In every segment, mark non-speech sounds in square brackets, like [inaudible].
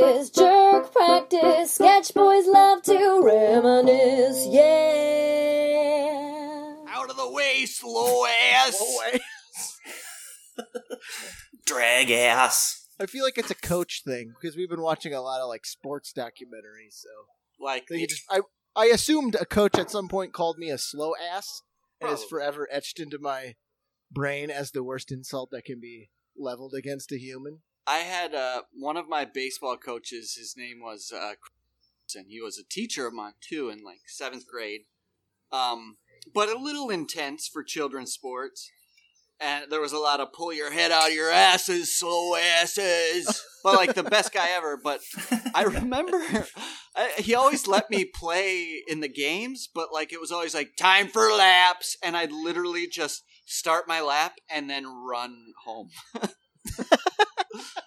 practice, jerk practice. Sketch boys love to reminisce, yeah. Out of the way, slow ass. Drag ass. I feel like it's a coach thing because we've been watching a lot of like sports documentaries. So Like they just I I assumed a coach at some point called me a slow ass, and it's Probably. forever etched into my brain as the worst insult that can be leveled against a human. I had uh, one of my baseball coaches. His name was uh, and he was a teacher of mine too in like seventh grade. Um, but a little intense for children's sports. And there was a lot of pull your head out of your asses, slow asses. But like the best guy ever. But I [laughs] remember I, he always let me play in the games, but like it was always like time for laps, and I'd literally just start my lap and then run home. [laughs]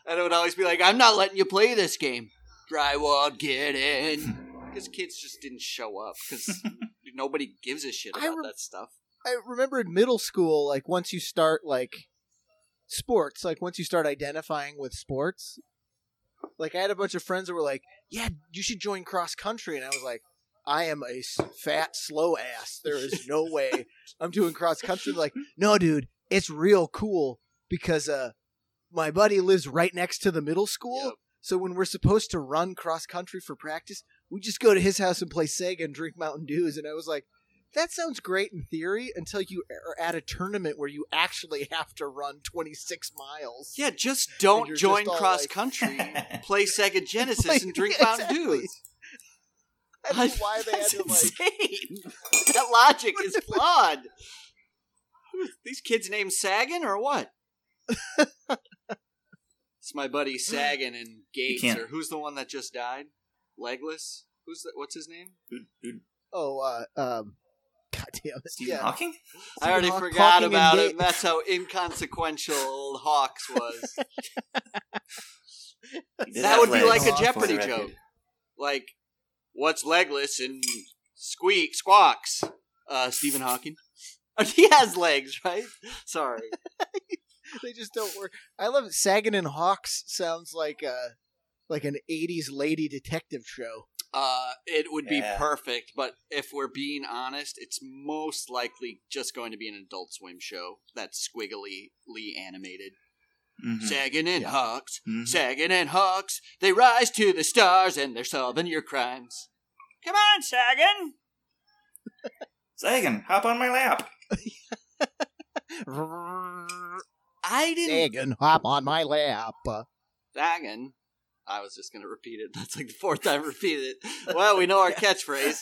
and it would always be like, "I'm not letting you play this game." Drywall, get in. [laughs] Because kids just didn't show up because [laughs] nobody gives a shit I about rem- that stuff. I remember in middle school, like once you start like sports, like once you start identifying with sports, like I had a bunch of friends that were like, "Yeah, you should join cross country," and I was like, "I am a fat slow ass. There is no way I'm doing cross country." They're like, no, dude, it's real cool because uh, my buddy lives right next to the middle school. Yep. So when we're supposed to run cross country for practice, we just go to his house and play Sega and drink Mountain Dews. And I was like, that sounds great in theory until you are at a tournament where you actually [laughs] have to run 26 miles. Yeah, just don't join just cross like- country. [laughs] Play Sega Genesis Like, and drink yeah, Mountain exactly. Dews. I don't know [laughs] why they had to like. insane. that logic is flawed. These kids named Sagan or what? It's my buddy Sagan and Gates, can't- or who's the one that just died? Legless. Who's that? What's his name? Who- who- Oh, uh, um, [laughs] God damn it. Stephen yeah. Hawking? I already Hawk- forgot Hawking about Gates. it. That's how inconsequential Hawks was. [laughs] That have would be like a Jeopardy joke. Like, what's legless and squeak squawks? Uh, Stephen Hawking. [laughs] He has legs, right? Sorry. [laughs] they just don't work. I love it. Sagan and Hawks sounds like uh like an 80s lady detective show. Uh, it would be Yeah. perfect, but if we're being honest, it's most likely just going to be an Adult Swim show that's squiggly animated. Mhm. Sagan and Yeah. Hawks, Mhm. Sagan and Hawks, they rise to the stars and they're solving your crimes. Come on, Sagan! Sagan, hop on my lap. [laughs] [laughs] I didn't Sagan, hop on my lap. Sagan. I was just going to repeat it. [laughs] That's like the fourth time I repeated it. Well, we know our [laughs] catchphrase.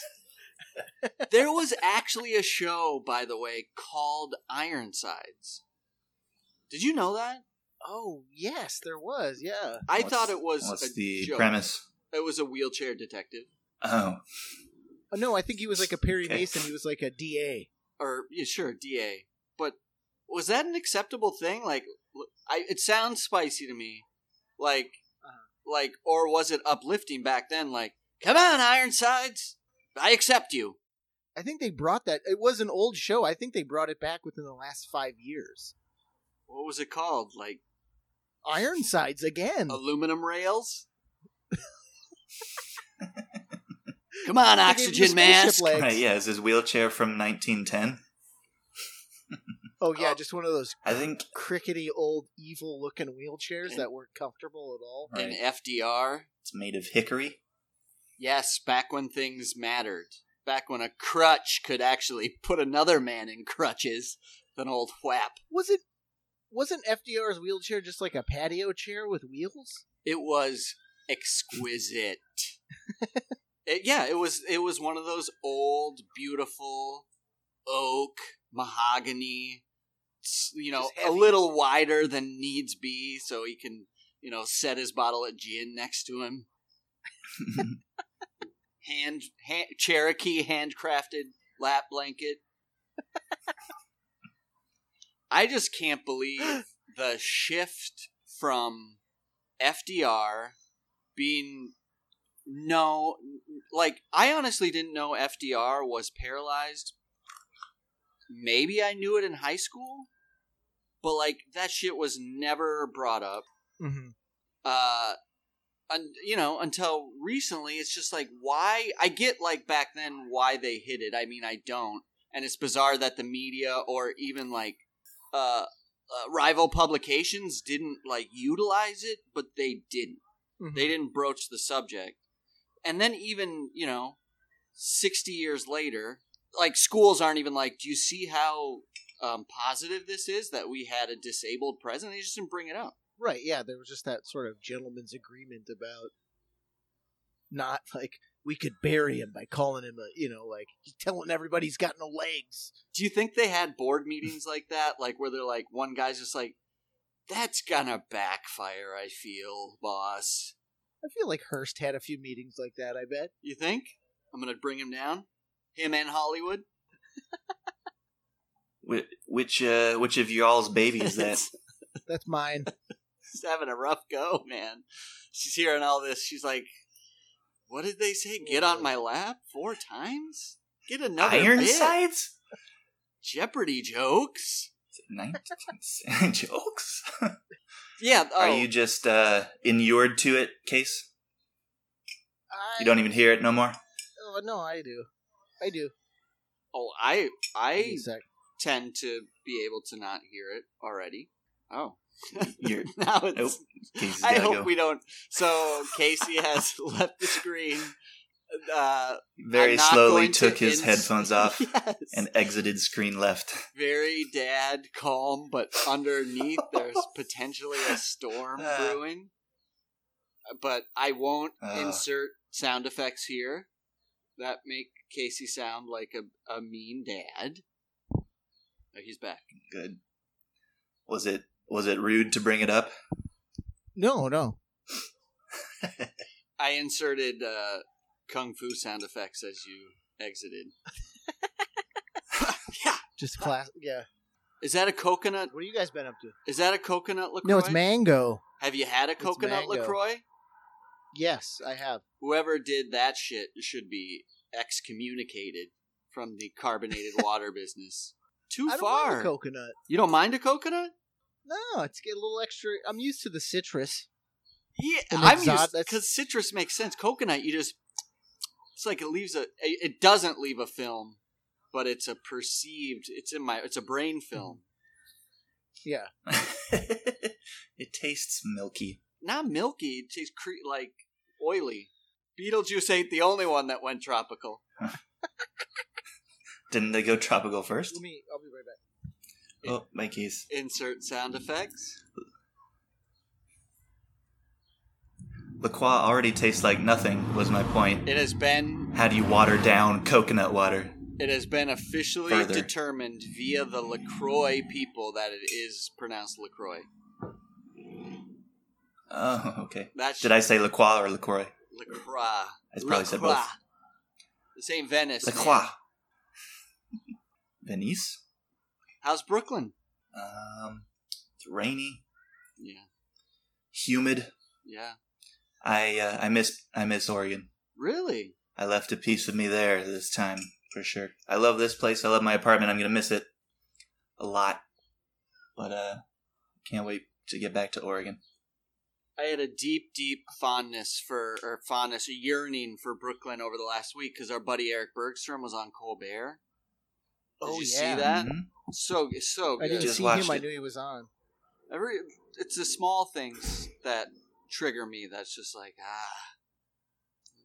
There was actually a show, by the way, called Ironsides. Did you know that? Oh yes, there was. Yeah. I What's- thought it was What's a the joke. premise? It was a wheelchair detective, Oh, Oh, no, I think he was like a Perry Okay. Mason. He was like a DA. or yeah, sure, DA. But was that an acceptable thing? Like, l- I it sounds spicy to me. Like, uh-huh. like, or was it uplifting back then? Like, come on, Ironsides, I accept you. I think they brought that. It was an old show. I think they brought it back within the last five years. What was it called? Like Ironsides again. aluminum rails? [laughs] Come on, They gave him the oxygen spaceship mask. right. Yeah, is his wheelchair from 1910? Oh yeah, Oh. just one of those I think. crickety old evil looking wheelchairs that weren't comfortable at all. Right. In FDR, It's made of hickory. yes, back when things mattered. Back when a crutch could actually put another man in crutches. An old whap. Was it? Wasn't FDR's wheelchair just like a patio chair with wheels? It was exquisite. [laughs] It- yeah, it was. It was one of those old, beautiful oak mahogany. You know, a little wider than needs be, so he can, you know, set his bottle of gin next to him. [laughs] Hand, hand Cherokee handcrafted lap blanket. I just can't believe [gasps] the shift from FDR being no like I honestly didn't know FDR was paralyzed. Maybe I knew it in high school, but like that shit was never brought up. Mm-hmm. Uh un, you know, until recently, it's just like why I get like back then why they hid it. I mean, I don't, and it's bizarre that the media or even like uh, uh rival publications didn't like utilize it, but they didn't. Mhm. They didn't broach the subject, and then even you know, sixty years later, like schools aren't even like, do you see how um, positive this is that we had a disabled president? They just didn't bring it up. Right, yeah, there was just that sort of gentleman's agreement about not like we could bury him by calling him a, you know, like telling everybody he's got no legs. Do you think they had board meetings like that, like where they're like, one guy's just like, "That's gonna backfire." I feel, boss. I feel like Hearst had a few meetings like that. I bet. You think I'm gonna bring him down? Him and Hollywood. Which which, uh, which of y'all's baby is that? [laughs] That's mine. [laughs] She's having a rough go, man. She's hearing all this. She's like, "What did they say? Get on my lap four times? Get another bit. Ironsides? Jeopardy jokes." 19 [laughs] jokes? Yeah. Oh, Are you just uh, inured to it, Case? I, You don't even hear it no more? Oh no, I do. I do. Oh, I Give me I a sec. tend to be able to not hear it already. Oh, [laughs] You're now it's. Nope. I hope go. we don't. So Casey has [laughs] left the screen. Uh, Very slowly going to took his ins- headphones [laughs] off Yes. and exited screen left. very dad calm, but underneath there's potentially a storm Ah. brewing. But I won't Ah. insert sound effects here that make Casey sound like a, a mean dad. Oh, he's back. Good. Was it was it rude to bring it up? No, no. I inserted uh, kung fu sound effects as you exited. [laughs] yeah. Just class. Yeah. Is that a coconut? What have you guys been up to? Is that a coconut Lacroix? No, it's mango. Have you had a coconut mango. Lacroix? Yes, I have. Whoever did that shit should be excommunicated from the carbonated [laughs] water business. Too I don't far. mind a coconut. you don't mind a coconut? No, it's get a little extra. I'm used to the citrus. Yeah, An I'm exot- used that's- because citrus makes sense. Coconut, you just it's like it leaves a. It doesn't leave a film, but it's a perceived. It's in my. It's a brain film. Yeah. [laughs] it tastes milky. Not milky. It tastes cre- like oily. Beetlejuice ain't the only one that went tropical. [laughs] Didn't they go tropical first? Let me. I'll be right back. Oh, my keys. Insert sound effects. La Croix already tastes like nothing, was my point. It has been How do you water down coconut water? It has been officially Further. determined via the LaCroix people that it is pronounced LaCroix. Oh, okay. That's Did I say La Croix or LaCroix? LaCroix. I probably said LaCroix. both. This ain't Venice. La man. Croix. Venice? How's Brooklyn? Um, it's rainy, Yeah. humid. Yeah. I uh, I miss I miss Oregon. Really? I left a piece of me there this time for sure. I love this place. I love my apartment. I'm gonna miss it a lot, but uh, can't wait to get back to Oregon. I had a deep, deep fondness for, or fondness, a yearning for Brooklyn over the last week because our buddy Eric Bergstrom was on Colbert. Did Oh, you yeah. see that? Mhm. So, so I didn't Just see watched him. I knew he was on. Every it's the small things that trigger me. That's just like ah,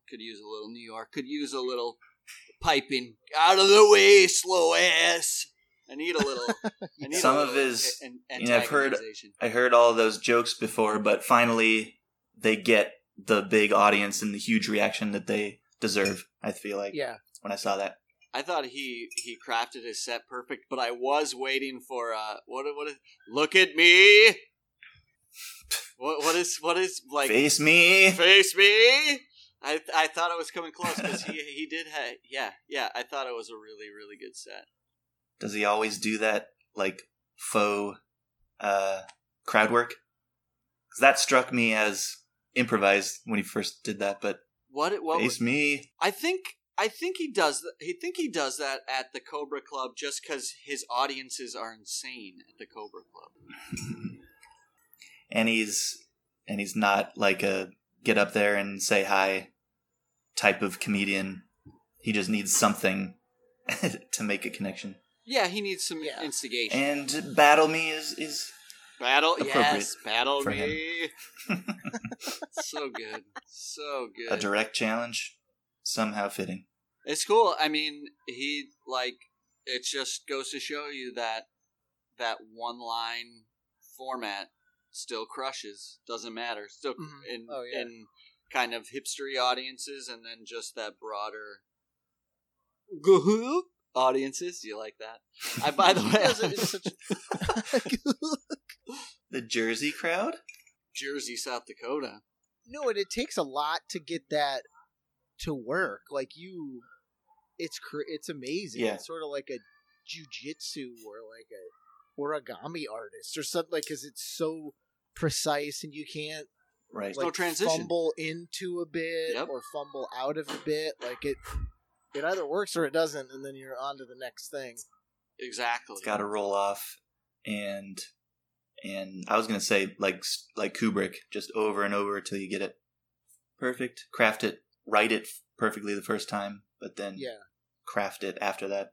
could use a little New York. Could use a little piping out of the way, slow ass. I need a little. I need Some a of his- an- you know, I've heard- I heard all those jokes before, but finally they get the big audience and the huge reaction that they deserve. I feel like Yeah. when I saw that. I thought he he crafted his set perfect, but I was waiting for uh what what is look at me. What what is what is like Face me. face me. I I thought it was coming close because he he did ha- yeah yeah I thought it was a really really good set. Does he always do that like faux uh, crowd work? 'Cause that struck me as improvised when he first did that. But What it- what face me. I think I think he does th- he think he does that at the Cobra Club just because his audiences are insane at the Cobra Club. [laughs] and he's and he's not like a get up there and say hi type of comedian. He just needs something [laughs] to make a connection. Yeah, he needs some Yeah. instigation. And Battle Me is is battle, appropriate yes, battle for me. [laughs] so good, so good. a direct challenge, somehow fitting. It's cool. I mean, he like it just goes to show you that that one line format still crushes. Doesn't matter. Still Mhm. in Oh, yeah. in kind of hipstery audiences, and then just that broader audiences. Do you like that? I by the [laughs] way, Because it's such- [laughs] The Jersey crowd? Jersey, South Dakota. no, and it takes a lot to get that to work. Like you, it's cr- it's amazing. Yeah. It's sort of like a jujitsu or like a origami artist or something. Like because it's so precise and you can't Right. no transition. fumble into a bit Yep. or fumble out of a bit. Like it, it either works or it doesn't, and then you're on to the next thing. Exactly. It's got to roll off, and and I was gonna say like like Kubrick, just over and over until you get it perfect. Craft it, write it perfectly the first time, but then Yeah, craft it after that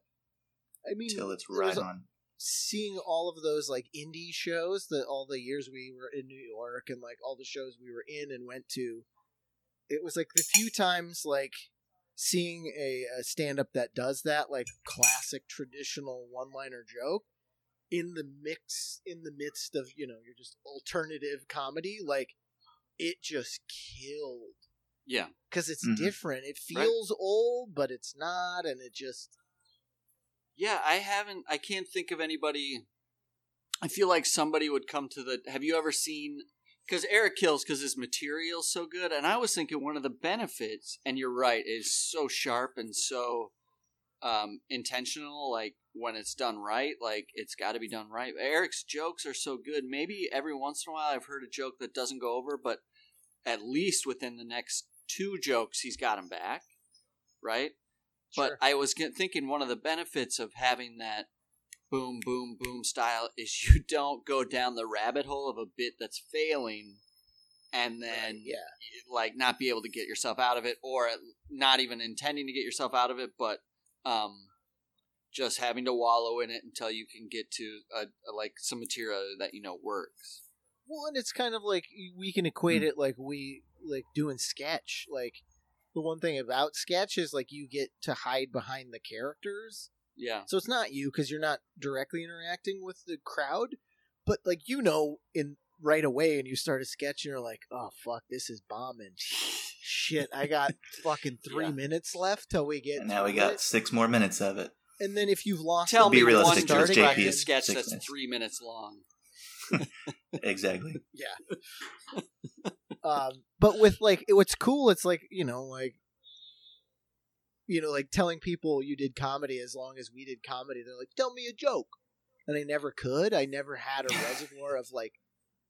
I mean, till it's right was on. seeing all of those like indie shows that all the years we were in New York and like all the shows we were in and went to, it was like the few times like seeing a, a stand up that does that like classic traditional one liner joke in the mix in the midst of you know your just alternative comedy like it just killed Yeah. because it's Mhm. different it Right. feels old but it's not and it just Yeah, I haven't. I can't think of anybody. I feel like somebody would come to the. Have you ever seen? Because Eric kills because his material's so good, and I was thinking one of the benefits, and you're right, is so sharp and so um, intentional. Like when it's done right, like it's got to be done right. Eric's jokes are so good. Maybe every once in a while I've heard a joke that doesn't go over, but at least within the next two jokes, he's got him back, right? But I was thinking one of the benefits of having that boom, boom, boom style is [laughs] you don't go down the rabbit hole of a bit that's failing and then Right, yeah like not be able to get yourself out of it or not even intending to get yourself out of it, but um, just having to wallow in it until you can get to a, a, like some material that you know works. Well, and it's kind of like we can equate Hmm. it like we like doing sketch. Like the one thing about sketch is like you get to hide behind the characters, Yeah. so it's not you because you're not directly interacting with the crowd, but like you know in right away, and you start a sketch, and you're like, oh fuck, this is bombing. Shit, I got [laughs] fucking three Yeah. minutes left till we get. And now we got it. six more minutes of it. And then if you've lost, Tell Be me realistic, one because JP practice is sketch that's minutes. three minutes long. [laughs] Exactly. Yeah. [laughs] um, but with like, what's cool, it's like you know, like you know, like telling people you did comedy as long as we did comedy. They're like, tell me a joke, and I never could. I never had a [laughs] reservoir of like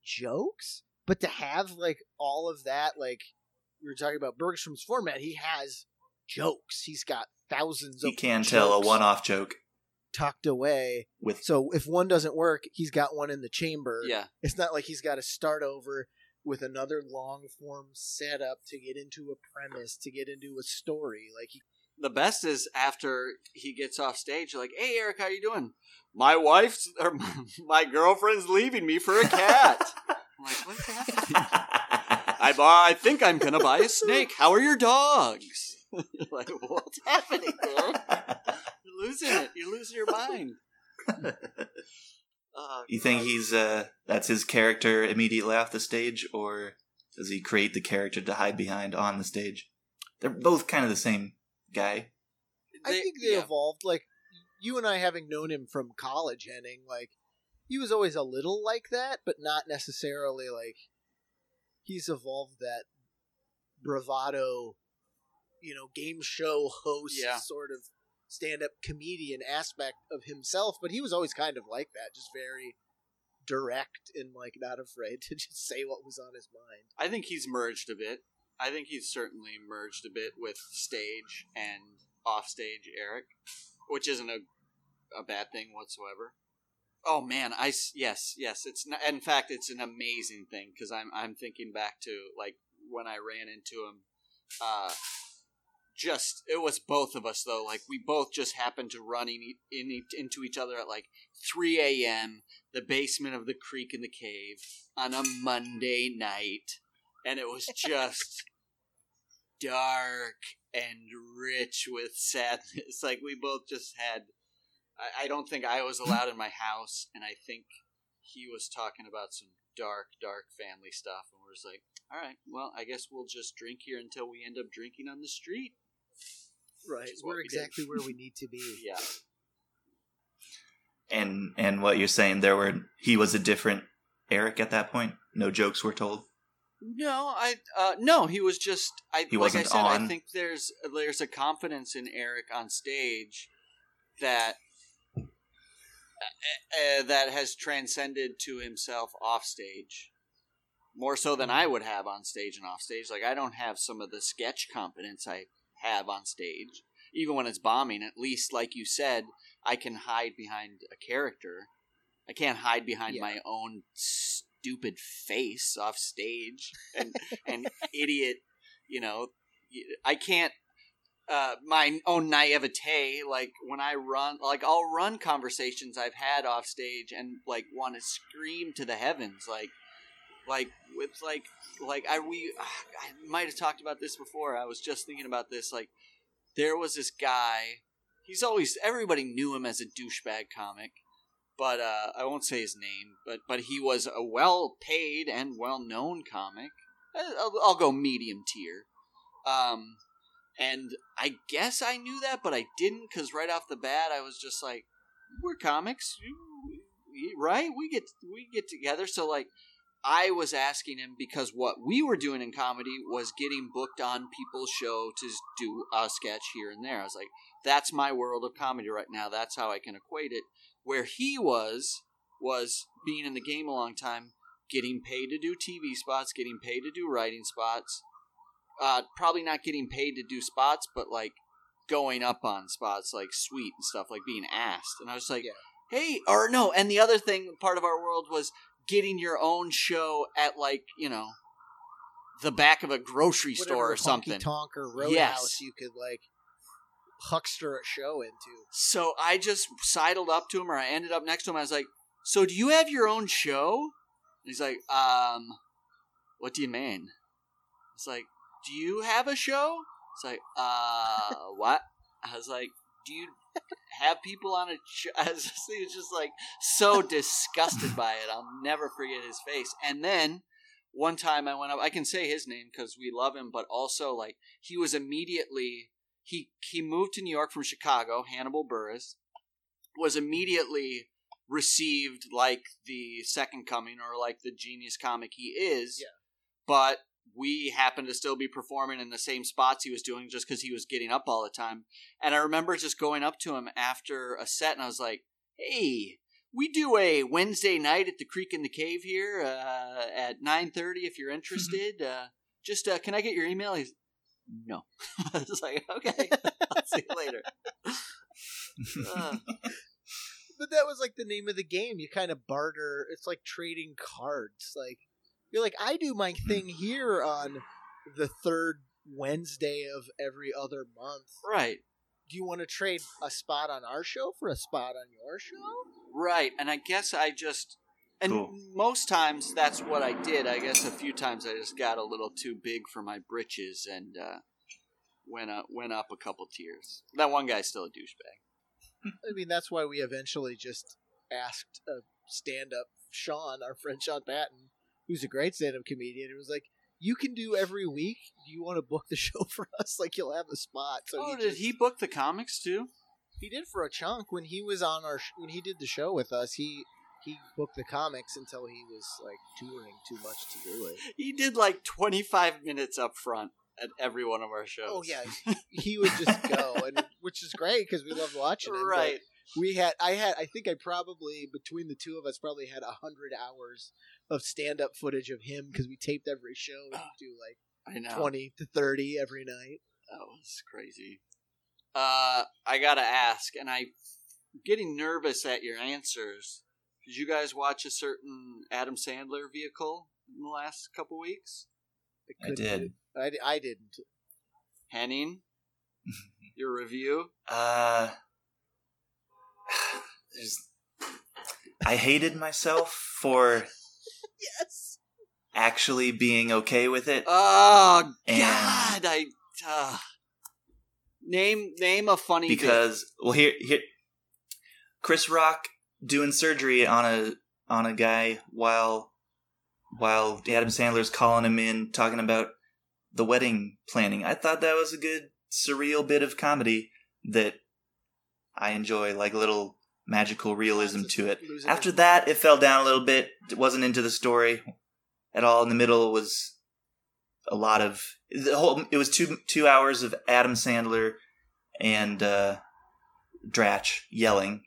jokes, but to have like all of that, like we were talking about Bergstrom's format, he has jokes. He's got thousands You of can tell a one-off joke tucked away. with So if one doesn't work, he's got one in the chamber. Yeah. It's not like he's got to start over with another long form setup to get into a premise, to get into a story. Like he, The best is after he gets off stage, you're like, "Hey, Eric, how you doing? My wife's or [laughs] my girlfriend's leaving me for a cat." I'm like, "What's [laughs] happening?" I buy, I think I'm gonna buy a snake. How are your dogs? [laughs] Like, what's happening? You're losing it. You're losing your mind. Uh, you think he's uh that's his character immediately off the stage, or does he create the character to hide behind on the stage? They're both kind of the same guy. I they- think they yeah. evolved. Like you and I, having known him from college, Henning, like he was always a little like that, but not necessarily like he's evolved that bravado, you know, game show [laughs] host Yeah. sort of stand-up comedian aspect of himself. But he was always kind of like that, just very direct and like not afraid [laughs] to just say what was on his mind. I think he's merged a bit. I think he's certainly merged a bit with stage and offstage Eric, which isn't a a bad thing whatsoever. Oh man, I yes yes it's not, in fact it's an amazing thing because I'm I'm thinking back to like when I ran into him. Uh, just it was both of us though. Like we both just happened to run in, in into each other at like 3 a.m. the basement of the creek and the cave on a Monday night, and it was just dark and rich with sadness. [laughs] Like we both just had. I, I don't think I was allowed in my house, and I think he was talking about some dark, dark family stuff, and we're just like, all right, well, I guess we'll just drink here until we end up drinking on the street. Right. Which is what We're we did. exactly where we need to be. [laughs] Yeah. And and what you're saying there were he was a different Eric at that point. No jokes were told. No, I uh, no, he was just I He like I wasn't said, I think there's there's a confidence in Eric on stage that uh, uh, that has transcended to himself off stage. More so than I would have on stage and off stage. Like I don't have some of the sketch confidence I have on stage. Even when it's bombing, at least like you said, I can hide behind a character. I can't hide behind Yeah. my own stupid face off stage and and [laughs] idiot, you know, I can't uh, my own naivete, like when I run, like I'll run conversations I've had off stage and like want to scream to the heavens, like, like with like, like I we I might have talked about this before. I was just thinking about this. Like, there was this guy. He's always everybody knew him as a douchebag comic, but uh, I won't say his name. But but he was a well paid and well known comic. Uh, I'll, I'll go medium tier. Um, and I guess I knew that, but I didn't because right off the bat, I was just like, "We're comics, right? We get we get together." So like, I was asking him because what we were doing in comedy was getting booked on people's show to do a sketch here and there. I was like, "That's my world of comedy right now. That's how I can equate it." Where he was was being in the game a long time, getting paid to do TV spots, getting paid to do writing spots uh, probably not getting paid to do spots, but like going up on spots, like sweet and stuff, like being asked. And I was like, Yeah. hey, or no. And the other thing, part of our world was getting your own show at like you know the back of a grocery store or something. Tonk or Roadhouse Yes. you could like huckster a show into. So I just sidled up to him, or I ended up next to him. I was like, "So do you have your own show?" And he's like, "Um, what do you mean?" It's like, "Do you have a show?" It's like, "Uh, [laughs] what?" I was like, "Do you have people on a show?" [laughs] I he was just like so disgusted by it. I'll never forget his face. And then one time I went up. I can say his name because we love him, but also like he was immediately he he moved to New York from Chicago. Hannibal Buress was immediately received like the second coming or like the genius comic he is. Yeah. But we happened to still be performing in the same spots he was doing just because he was getting up all the time. And I remember just going up to him after a set and I was like, "Hey, we do a Wednesday night at the Creek and the Cave here uh, at nine thirty. If you're interested, uh, just uh, can I get your email?" He's no. [laughs] I was like, "Okay, [laughs] I'll see you later." Uh, But that was like the name of the game. You kind of barter. It's like trading cards. Like you're like, I do my [clears throat] thing here on the third Wednesday of every other month. right, Do you want to trade a spot on our show for a spot on your show? right, and I guess I just. And Cool. most times that's what I did. I guess a few times I just got a little too big for my britches and uh, went up went up a couple tiers. That one guy's still a douchebag. I mean, that's why we eventually just asked a stand-up Sean, our friend Sean Patton, who's a great stand-up comedian. It was like, you can do every week. Do you want to book the [laughs] show for us? Like, you'll have a spot. So oh, he did just- he book the comics too? He did for a chunk when he was on our sh- when he did the show with us. He he booked the comics until he was like touring too much to do it. He did like twenty five minutes up front at every one of our shows. Oh yeah, [laughs] he would just go, and which is great because we loved watching him. right. We had I had I think I probably between the two of us probably had a hundred hours of stand up footage of him because we taped every show. We do like I know. twenty to thirty every night. That was crazy. Uh, I gotta ask, and I'm getting nervous at your answers. Did you guys watch a certain Adam Sandler vehicle in the last couple weeks? I did. I, I didn't. Henning, [laughs] your review. Uh, there's, I hated myself for [laughs] Yes. actually being okay with it. Oh And- God! I uh, name name a funny bit. because well here here Chris Rock doing surgery on a on a guy while while Adam Sandler's calling him in talking about the wedding planning. I thought that was a good surreal bit of comedy that I enjoy like a little magical realism to it. After that it fell down a little bit. It wasn't into the story at all. In the middle was a lot of the whole it was two two hours of Adam Sandler and uh, Dratch yelling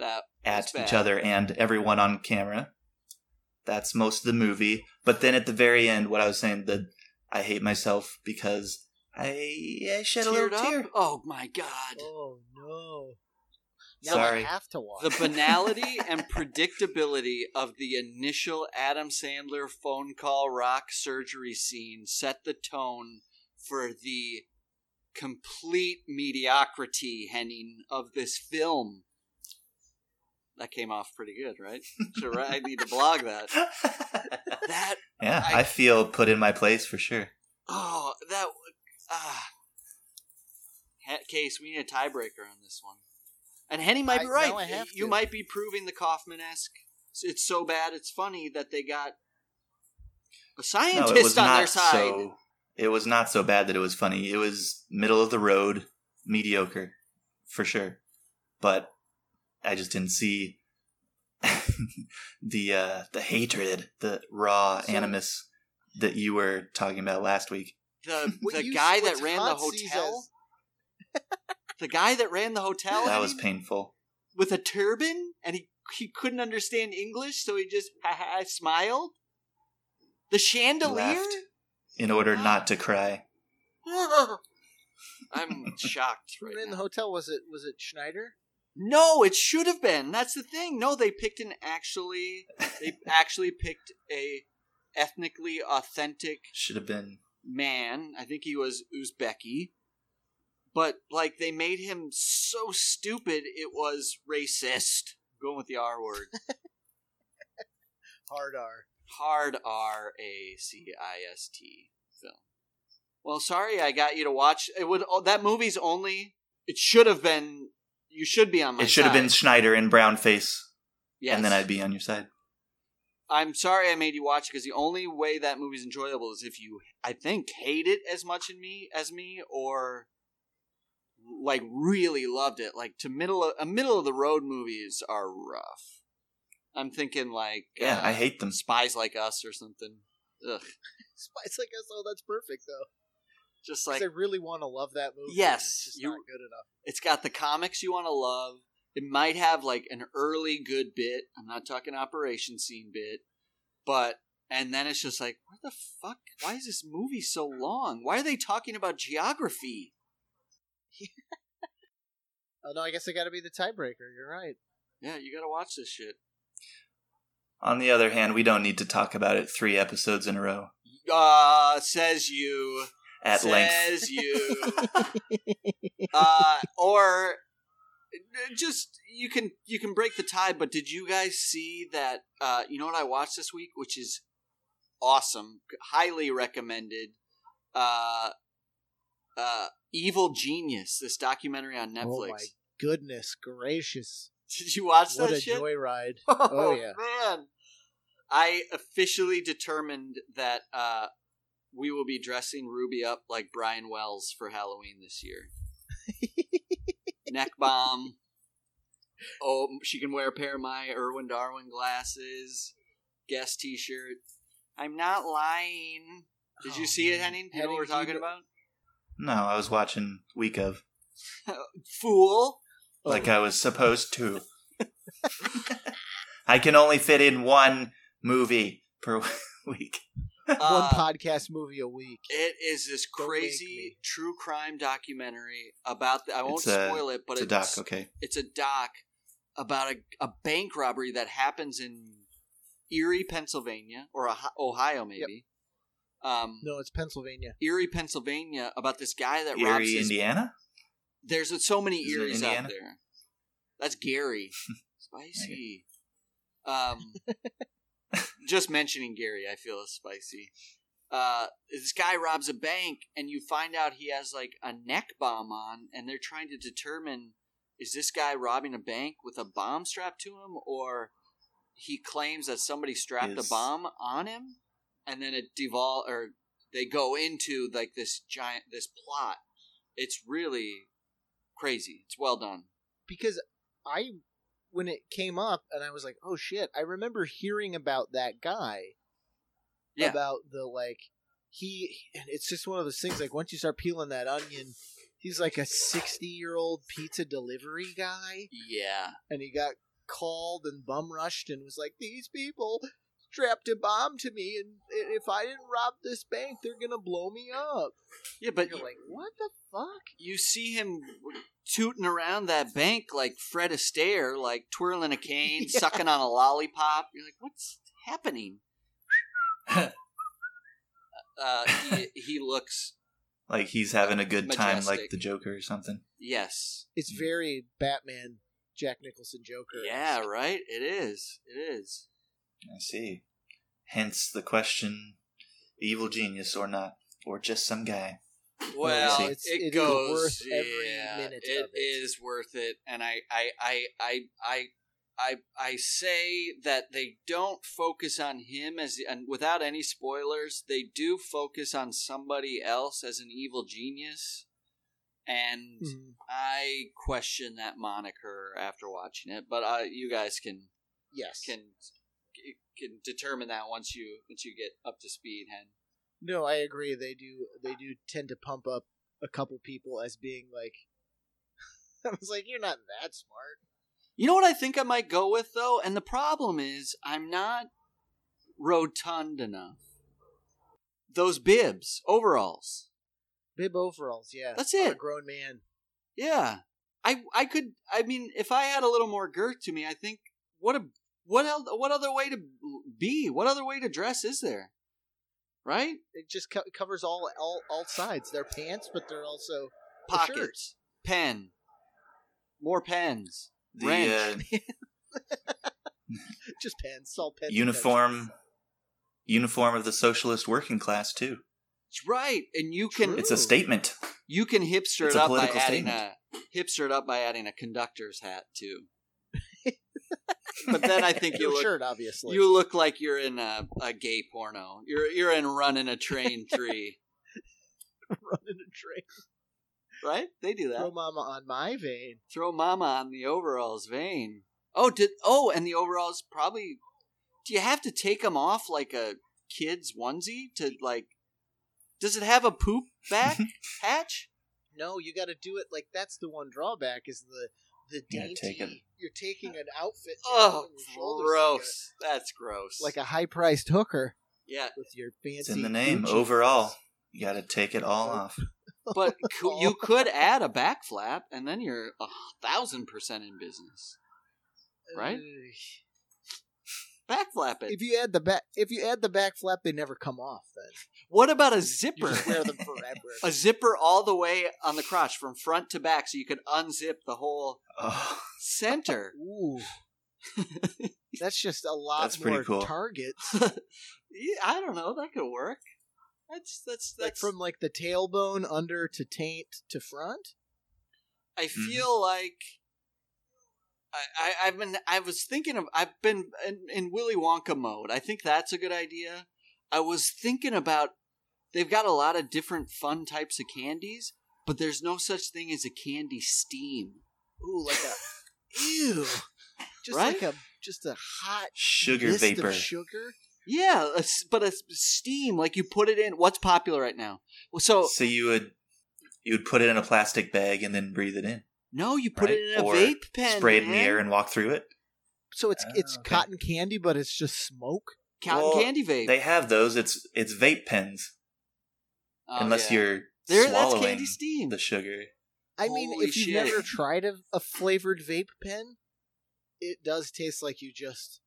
that at each other and everyone on camera. That's most of the movie. But then at the very end, what I was saying, that I hate myself because I, I shed a little up. tear. Oh my God! Oh no! Now Sorry. I have to watch. The banality [laughs] and predictability of the initial Adam Sandler phone call rock surgery scene set the tone for the complete mediocrity, Henning, of this film. That came off pretty good, right? So I need to blog that. [laughs] That yeah, I- I feel put in my place for sure. oh, that. Ah. Ha- Case, we need a tiebreaker on this one. And Henny might be right. now I have you to. might be proving the Kaufman esque. It's so bad, it's funny that they got a scientist it was on their side. so. It was not so bad that it was funny. It was middle of the road, mediocre, for sure. But I just didn't see [laughs] the uh, the hatred, the raw So- animus that you were talking about last week. The [laughs] What the you- guy that ran the hotel, the guy that ran the hotel, That was painful. with a turban, and he he couldn't understand English, so he just ha ha smiled. The chandelier. Laughed. In order not to cry. [laughs] I'm shocked Who right ran now. the hotel? Was it was it Schneider? No, it should have been. That's the thing. No, they picked an actually they [laughs] actually picked a ethnically authentic Should have been. man. I think he was Uzbeki. But like they made him so stupid it was racist. Going with the R word. [laughs] Hard R. Hard R A C I S T film. Well, sorry I got you to watch it would oh, that movie's only it should have been you should be on my It should have been. Schneider in brown face, Yes. and then I'd be on your side. I'm sorry I made you watch it because the only way that movie's enjoyable is if you, I think, hate it as much in me as me, or like really loved it. Like to middle of, a middle of the road movies are rough. I'm thinking like Yeah, uh, I hate them. Spies Like Us or something. Ugh. [laughs] Spice like us. Oh, that's perfect though. Just 'Cause like I really want to love that movie. Yes, it's just you- not good enough. it's got the comics you want to love. It might have like an early good bit. I'm not talking operation scene bit, but and then it's just like, what the fuck? Why is this movie so long? Why are they talking about geography? [laughs] Oh no, I guess I got to be the tiebreaker. You're right. Yeah, you got to watch this shit. On the other hand, we don't need to talk about it three episodes in a row Uh, says you. At length. says you. [laughs] uh, or just you can you can break the tie. But did you guys see that? Uh, you know what I watched this week, which is awesome, highly recommended. Uh, uh, Evil Genius, this documentary on Netflix. Oh my goodness gracious! Did you watch What that a shit? joyride! [laughs] Oh, Oh, yeah. man! I officially determined that uh, we will be dressing Ruby up like Brian Wells for Halloween this year. [laughs] Neck bomb. Oh, she can wear a pair of my Irwin Darwin glasses. Guest T-shirt. I'm not lying. Did you Oh, see it, man. Henning? Do you know what we're Henning, you talking about? No, I was watching Week of [laughs] Fool. like I was supposed to. [laughs] I can only fit in one movie per week. [laughs] One Uh, podcast movie a week. It is this Don't make crazy me. true crime documentary about the. I won't It's a- spoil it, but it's a doc, okay. It's a doc about a, a bank robbery that happens in Erie, Pennsylvania, or Ohi- Ohio, maybe. um, No, it's Pennsylvania. Erie, Pennsylvania, about this guy that robs Erie, his Indiana. There's so many Isn't it Eries out Indiana? there. That's Gary. [laughs] spicy. Um, [laughs] just mentioning Gary, I feel is spicy. Uh, this guy robs a bank, and you find out he has like a neck bomb on, and they're trying to determine is this guy robbing a bank with a bomb strapped to him, or he claims that somebody strapped Is- a bomb on him, and then it devol or they go into like this giant this plot. It's really crazy. It's well done. because I when it came up and I was like, "Oh shit!" I remember hearing about that guy. Yeah. About the like he and it's just one of those things like once you start peeling that onion, he's like a 60-year-old pizza delivery guy Yeah. and he got called and bum rushed and was like, "These people strapped a bomb to me and if I didn't rob this bank, they're going to blow me up." Yeah, but You're you, like, "What the fuck?" you see him tooting around that bank like Fred Astaire, like twirling a cane, [laughs] Yeah. sucking on a lollipop. You're like, what's happening? [laughs] uh, he, he looks Like he's having a good time, like the Joker or something. yes, It's very Batman Jack Nicholson Joker. yeah, right. It is. It is. I see. Hence the question: evil genius or not, or just some guy? Well, see. It's- it it is goes. worth every yeah, minute It of it. is worth it, and I, I, I, I, I, I, I say that they don't focus on him as, and without any spoilers, they do focus on somebody else as an evil genius, and Mhm. I question that moniker after watching it. But uh, you guys can Yes. can can determine that once you once you get up to speed, Hen. No, I agree. They do. They do tend to pump up a couple people as being like. [laughs] I was like, "You're not that smart." You know what I think I might go with though, and the problem is I'm not rotund enough. Those bibs, overalls. Bib overalls, yeah. That's on it. A grown man. Yeah. I I could I mean if I had a little more girth to me, I think what a what else, what other way to be? What other way to dress is there? Right? It just co- covers all all all sides. They're pants, but they're also a shirt. Pockets, pen, more pens, The wrench. uh, [laughs] just pants, all pens. and uniform, uniform of the socialist working class too. It's right, and you can True. It's a statement. You can hipster It's it a up by political adding statement. a hipster it up by adding a conductor's hat too. But then I think [laughs] you look shirt, obviously. you look like you're in a, a gay porno. You're you're in running a train [laughs] three, running a train. right? They do that. Throw mama on my vein. Throw mama on the overalls vein. Oh, did oh, and the overalls probably. Do you have to take them off like a kid's onesie to like? Does it have a poop back [laughs] patch? No, you got to do it like that's the one drawback is the the You gotta dainty. Take it. You're taking an outfit. Oh, on your shoulders gross! That's gross. Like a, high priced hooker yeah, with your fancy. It's in the name. Gucci Overall, you got to take it all oh. off. [laughs] but cou- you could add a back flap, and then you're a thousand percent in business. Uh, right? Ugh. Back flap it. If you add the back, if you add the back flap, they never come off. Then What about a zipper? just wear them forever. [laughs] a zipper all the way on the crotch from front to back, so you can unzip the whole Oh, center. [laughs] Ooh, [laughs] that's just a lot That's pretty more cool. targets. yeah, I don't know. That could work. That's that's Like that's. from like the tailbone under to taint to front. I Mhm. feel like I, I I've been I was thinking of I've been in, in Willy Wonka mode. I think that's a good idea. I was thinking about they've got a lot of different fun types of candies, but there's no such thing as a candy steam. Ooh, like a [laughs] ew, just Right? like a just a hot sugar mist vapor. of sugar. Yeah, a s but a steam like you put it in. What's popular right now? Well, so So you would you would put it in a plastic bag and then breathe it in, no, you put right? it in a or vape pen. spray it in the man. air and walk through it. So it's Oh, it's okay. cotton candy, but it's just smoke. cotton Well, candy vape. They have those. It's it's vape pens Oh, unless yeah. you're there. That's swallowing candy steam. the sugar. I mean, Holy if you've shit. never tried a, a flavored vape pen, it does taste like you just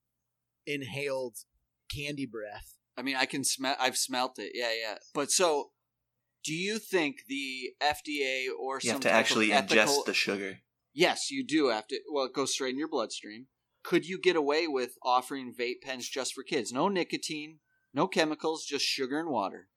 inhaled candy breath. I mean, I can smell. I've smelt it. Yeah, yeah. But so, do you think the FDA or You some have to type of actually ethical, ingest the sugar. Yes, you do have to. Well, it goes straight in your bloodstream. Could you get away with offering vape pens just for kids? No nicotine, no chemicals, just sugar and water,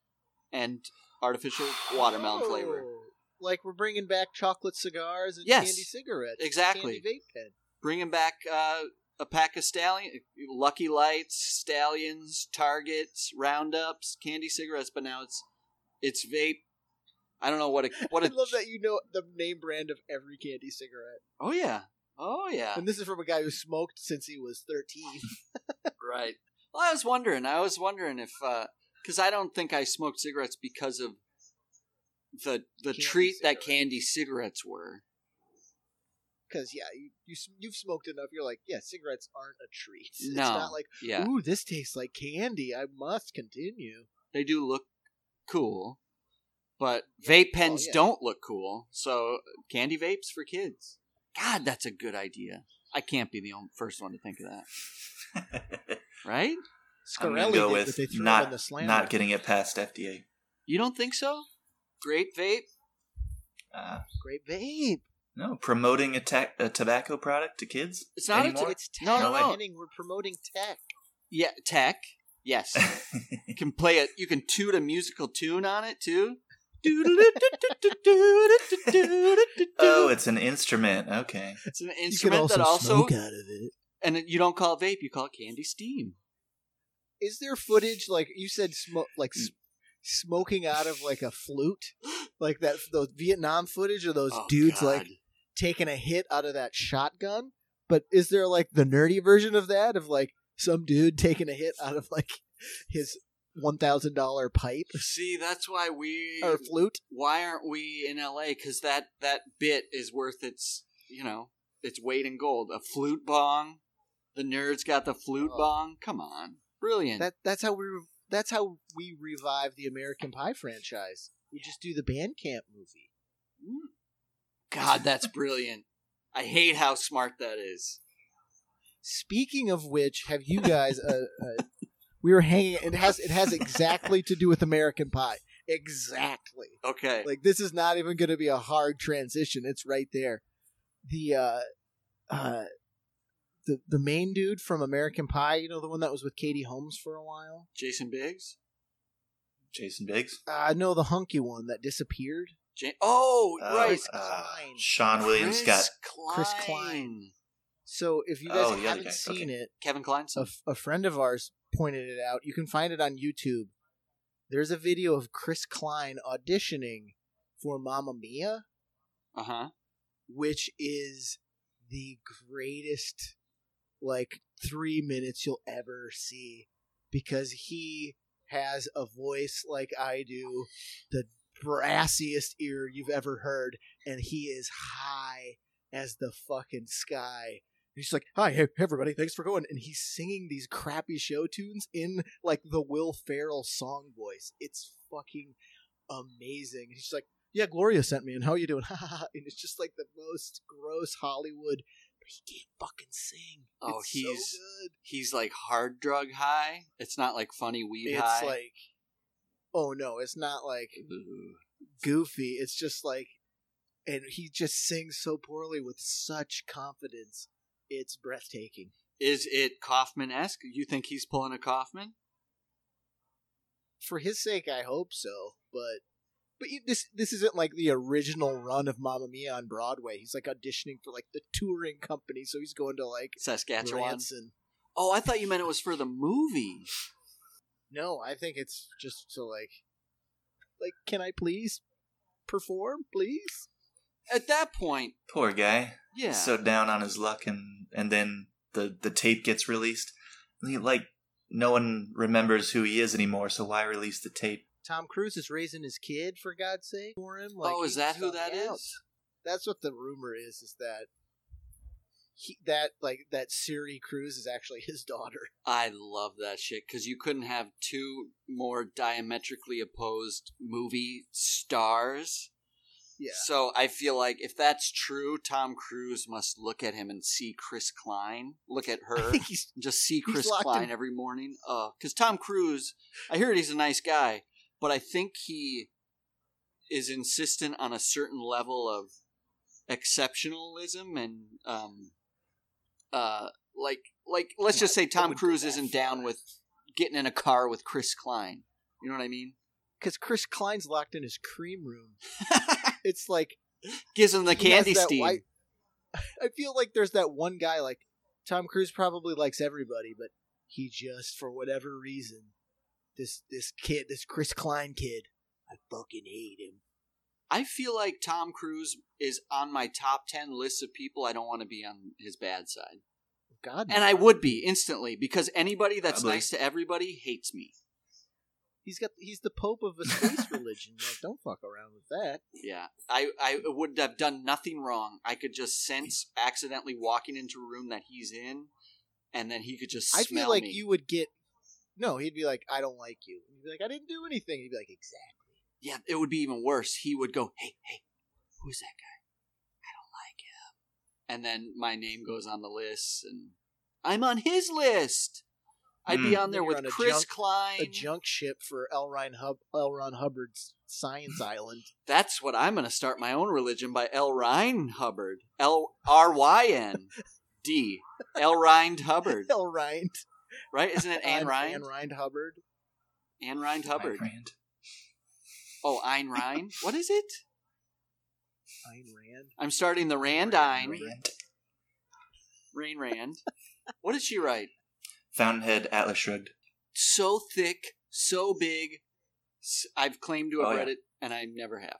and artificial watermelon flavor. Oh, Like we're bringing back chocolate cigars and Yes, candy cigarettes. exactly. Candy vape pen. Bringing back uh, a pack of stallion, Lucky Lights, Stallions, Targets, Roundups, candy cigarettes, but now it's it's vape. I don't know what a what I a love that you know the name brand of every candy cigarette. Oh yeah, oh yeah. And this is from a guy who smoked since he was 13. [laughs] Right. Well, I was wondering. I was wondering if uh, because I don't think I smoked cigarettes because of the the Candy treat that candy cigarettes were. Because, yeah, you, you you've smoked enough. You're like, yeah, cigarettes aren't a treat. It's not like, Yeah, ooh, this tastes like candy. I must continue. they do look cool, but vape pens yeah. don't look cool. So candy vapes for kids. God, that's a good idea. I can't be the only first one to think of that, [laughs] right? I'm Scarelli gonna go with but they threw him in not the slammer. not getting it past FDA. You don't think so? Grape vape? Uh, Great vape. no, promoting a, ta- a tobacco product to kids. It's not a anymore? It's tech. No, no, no. Henning, We're promoting tech. Yeah, tech. Yes. You [laughs] can play it. You can toot a musical tune on it too. [laughs] oh, it's an instrument. Okay. it's an You can instrument also, that also, smoke out of it. and you don't call it vape. You call it candy steam. Is there footage like you said, smoke like s- smoking out of like a flute, [gasps] like that those Vietnam footage of those Oh, dudes God. like taking a hit out of that shotgun? But is there like the nerdy version of that of like some dude [laughs] taking a hit out of like his one thousand dollar pipe See, that's why we. or flute? Why aren't we in L.A.? Because that that bit is worth its you know its weight in gold. A flute bong. The nerds got the flute Oh. bong. Come on, brilliant. That that's how we re- that's how we revive the American Pie franchise. We just do the Band Camp movie. Mm. God, that's brilliant. I hate how smart that is. Speaking of which, have you guys? Uh, uh, we were hanging. It has it has exactly to do with American Pie. Exactly. Okay. Like this is not even going to be a hard transition. It's right there. The uh, uh, the the main dude from American Pie. You know the one that was with Katie Holmes for a while. Jason Biggs. Jason Biggs. Uh, no, the hunky one that disappeared. Ja- oh, Uh, right. Chris uh, Klein. Sean Williams got Chris Klein. So if you guys Oh, haven't seen Okay. it, Kevin Klein. a, f- a friend of ours pointed it out. You can find it on YouTube. There's a video of Chris Klein auditioning for Mamma Mia, Uh huh. which is the greatest like three minutes you'll ever see because he has a voice like I do, the brassiest ear you've ever heard, and he is high as the fucking sky. He's like, "Hi, hey, everybody, thanks for going." And he's singing these crappy show tunes in like the Will Ferrell song voice. It's fucking amazing. He's like, "Yeah, Gloria sent me, and how are you doing?" [laughs] and it's just like the most gross Hollywood. But he can't fucking sing. Oh, it's he's- so good. He's like hard drug high. It's not like funny weed It's high. like, oh no, it's not like Ooh. goofy. It's just like, and he just sings so poorly with such confidence. It's breathtaking. Is it Kaufman esque? You think he's pulling a Kaufman? For his sake, I hope so. But, but you, this this isn't like the original run of Mamma Mia on Broadway. He's like auditioning for like the touring company, so he's going to like Saskatchewan. Branson. Oh, I thought you meant it was for the movie. No, I think it's just to like, like, can I please perform, please? At that point, poor guy. yeah. So down on his luck, and and then the the tape gets released. And he, like no one remembers who he is anymore. So why release the tape? Tom Cruise is raising his kid for God's sake for him. Like, oh, is that who found that out. is? That's what the rumor is. Is that he that like that Suri Cruise is actually his daughter. [laughs] I love that shit because you couldn't have two more diametrically opposed movie stars Yeah. So I feel like if that's true, Tom Cruise must look at him and see Chris Klein. Look at [laughs] her. I think he's just see Chris Klein in- every morning. Because Tom Cruise, I heard he's a nice guy, but I think he is insistent on a certain level of exceptionalism and um, uh, like like let's just say Tom Cruise isn't down with getting in a car with Chris Klein. You know what I mean? [laughs] because Chris Klein's locked in his cream room. [laughs] It's like Gives him the candy that steam. white- [laughs] I feel like there's that one guy like Tom Cruise probably likes everybody, but he just for whatever reason this this kid, this Chris Klein kid, I fucking hate him. I feel like Tom Cruise is on my top 10 list of people I don't want to be on his bad side. God, And I would be instantly because anybody that's Probably. nice to everybody hates me. He's got he's the pope of a space [laughs] religion. Like, don't fuck around with that. Yeah. I, I would have done nothing wrong. I could just sense accidentally walking into a room that he's in and then he could just I feel like me. you would get. No, he'd be like, I don't like you. He'd be like, I didn't do anything. He'd be like, exactly. Yeah, it would be even worse. He would go, "Hey, hey, who's that guy? I don't like him." And then my name goes on the list, and I'm on his list. I'd be Hmm. on there You're with on a Chris junk- Klein. A junk ship for L. Ron, Hub- L. Ron Hubbard's Science [laughs] Island. That's what I'm going to start my own religion by L. Ryan Hubbard. L R Y N D. L. Ryan Hubbard. L. Rind. Right? Isn't it Anne Anne Ryan? Anne Rind Hubbard. Anne Ryan Hubbard. Ayn Rand. Oh, Ayn Ryan. What is it? Ayn Rand. I'm starting the Rand Ayn. Rand. Rain Rand. What did she write? Fountainhead Atlas Shrugged. so thick, so big. I've claimed to have Oh, read yeah. it, and I never have.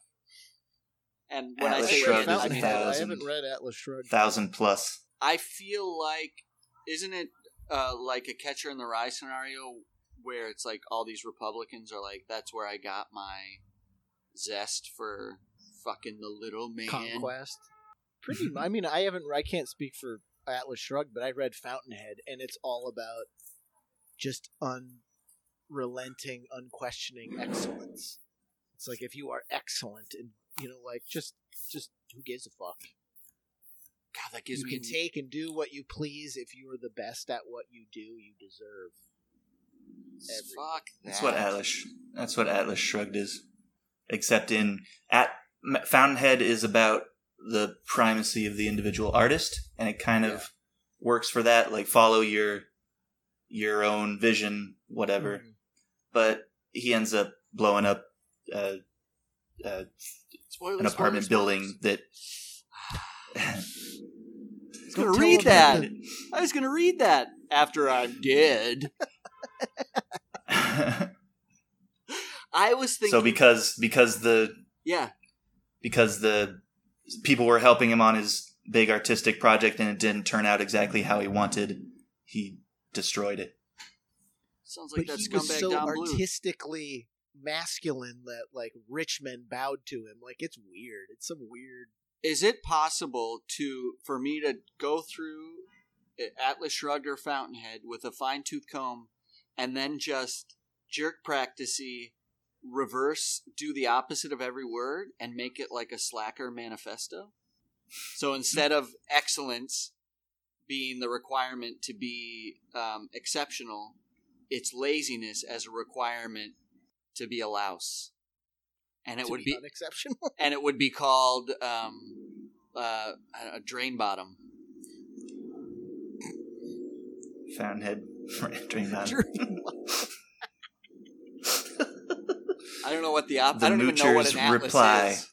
And when Atlas I say Shrugged read it, is I a mean, Fountainhead. I thousand. haven't read Atlas Shrugged. Thousand plus. I feel like, isn't it uh, like a Catcher in the Rye scenario where it's like all these Republicans are like, that's where I got my zest for fucking the little man. Conquest. Pretty. I mean, I haven't. I can't speak for Atlas Shrugged, but I read Fountainhead, and it's all about just unrelenting, unquestioning excellence. It's like if you are excellent, and you know, like just, just who gives a fuck? God, that gives you me. can take and do what you please if you are the best at what you do. You deserve. every- fuck that. That's what Atlas. That's what Atlas Shrugged is. Except in at Fountainhead is about the primacy of the individual artist, and it kind of Yeah. works for that. Like follow your your own vision, whatever. Mhm. But he ends up blowing up uh, uh, Spoilers, an apartment spoilers, building that. [sighs] [sighs] I was gonna read that. that. I was gonna read that after I'm dead. [laughs] I was thinking. so because because the yeah, because the people were helping him on his big artistic project and it didn't turn out exactly how he wanted, he destroyed it. sounds like but that he was so Don Bluth. artistically masculine that like rich men bowed to him. Like it's weird. It's some weird. Is it possible to for me to go through Atlas Shrugged or Fountainhead with a fine tooth comb, and then just jerk practicey, reverse, do the opposite of every word, and make it like a slacker manifesto? So instead of excellence being the requirement to be um, exceptional, it's laziness as a requirement to be a louse. And it to would be unexceptional. [laughs] and it would be called um, uh, a drain bottom. Fountainhead, [laughs] drain on. I don't know what the op- The I don't even know what an atlas reply. is,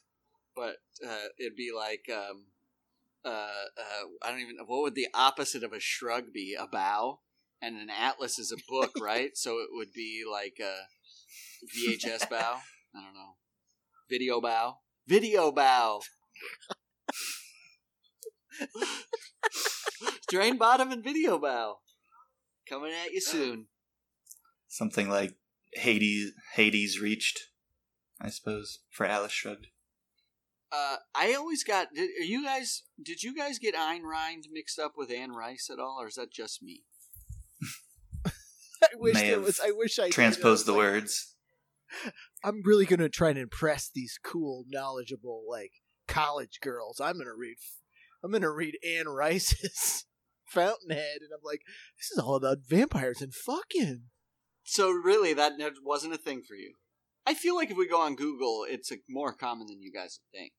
but uh, it'd be like um, uh, uh, I don't even what would the opposite of a shrug be? A bow, and an atlas is a book, [laughs] right? So it would be like a VHS bow. I don't know, video bow, video bow. [laughs] Drain bottom and video bow coming at you soon. Something like Hades, Hades reached, I suppose, for Alice Shrugged. Uh, I always got. Did, are you guys? Did you guys get Ayn Rand mixed up with Anne Rice at all, or is that just me? [laughs] I wish May there was. I wish I did. Transpose the like- words. [laughs] I'm really gonna try and impress these cool, knowledgeable, like college girls. I'm gonna read. I'm gonna read Anne Rice's [laughs] Fountainhead, and I'm like, this is all about vampires and fucking. So really, that wasn't a thing for you. I feel like if we go on Google, it's uh more common than you guys would think.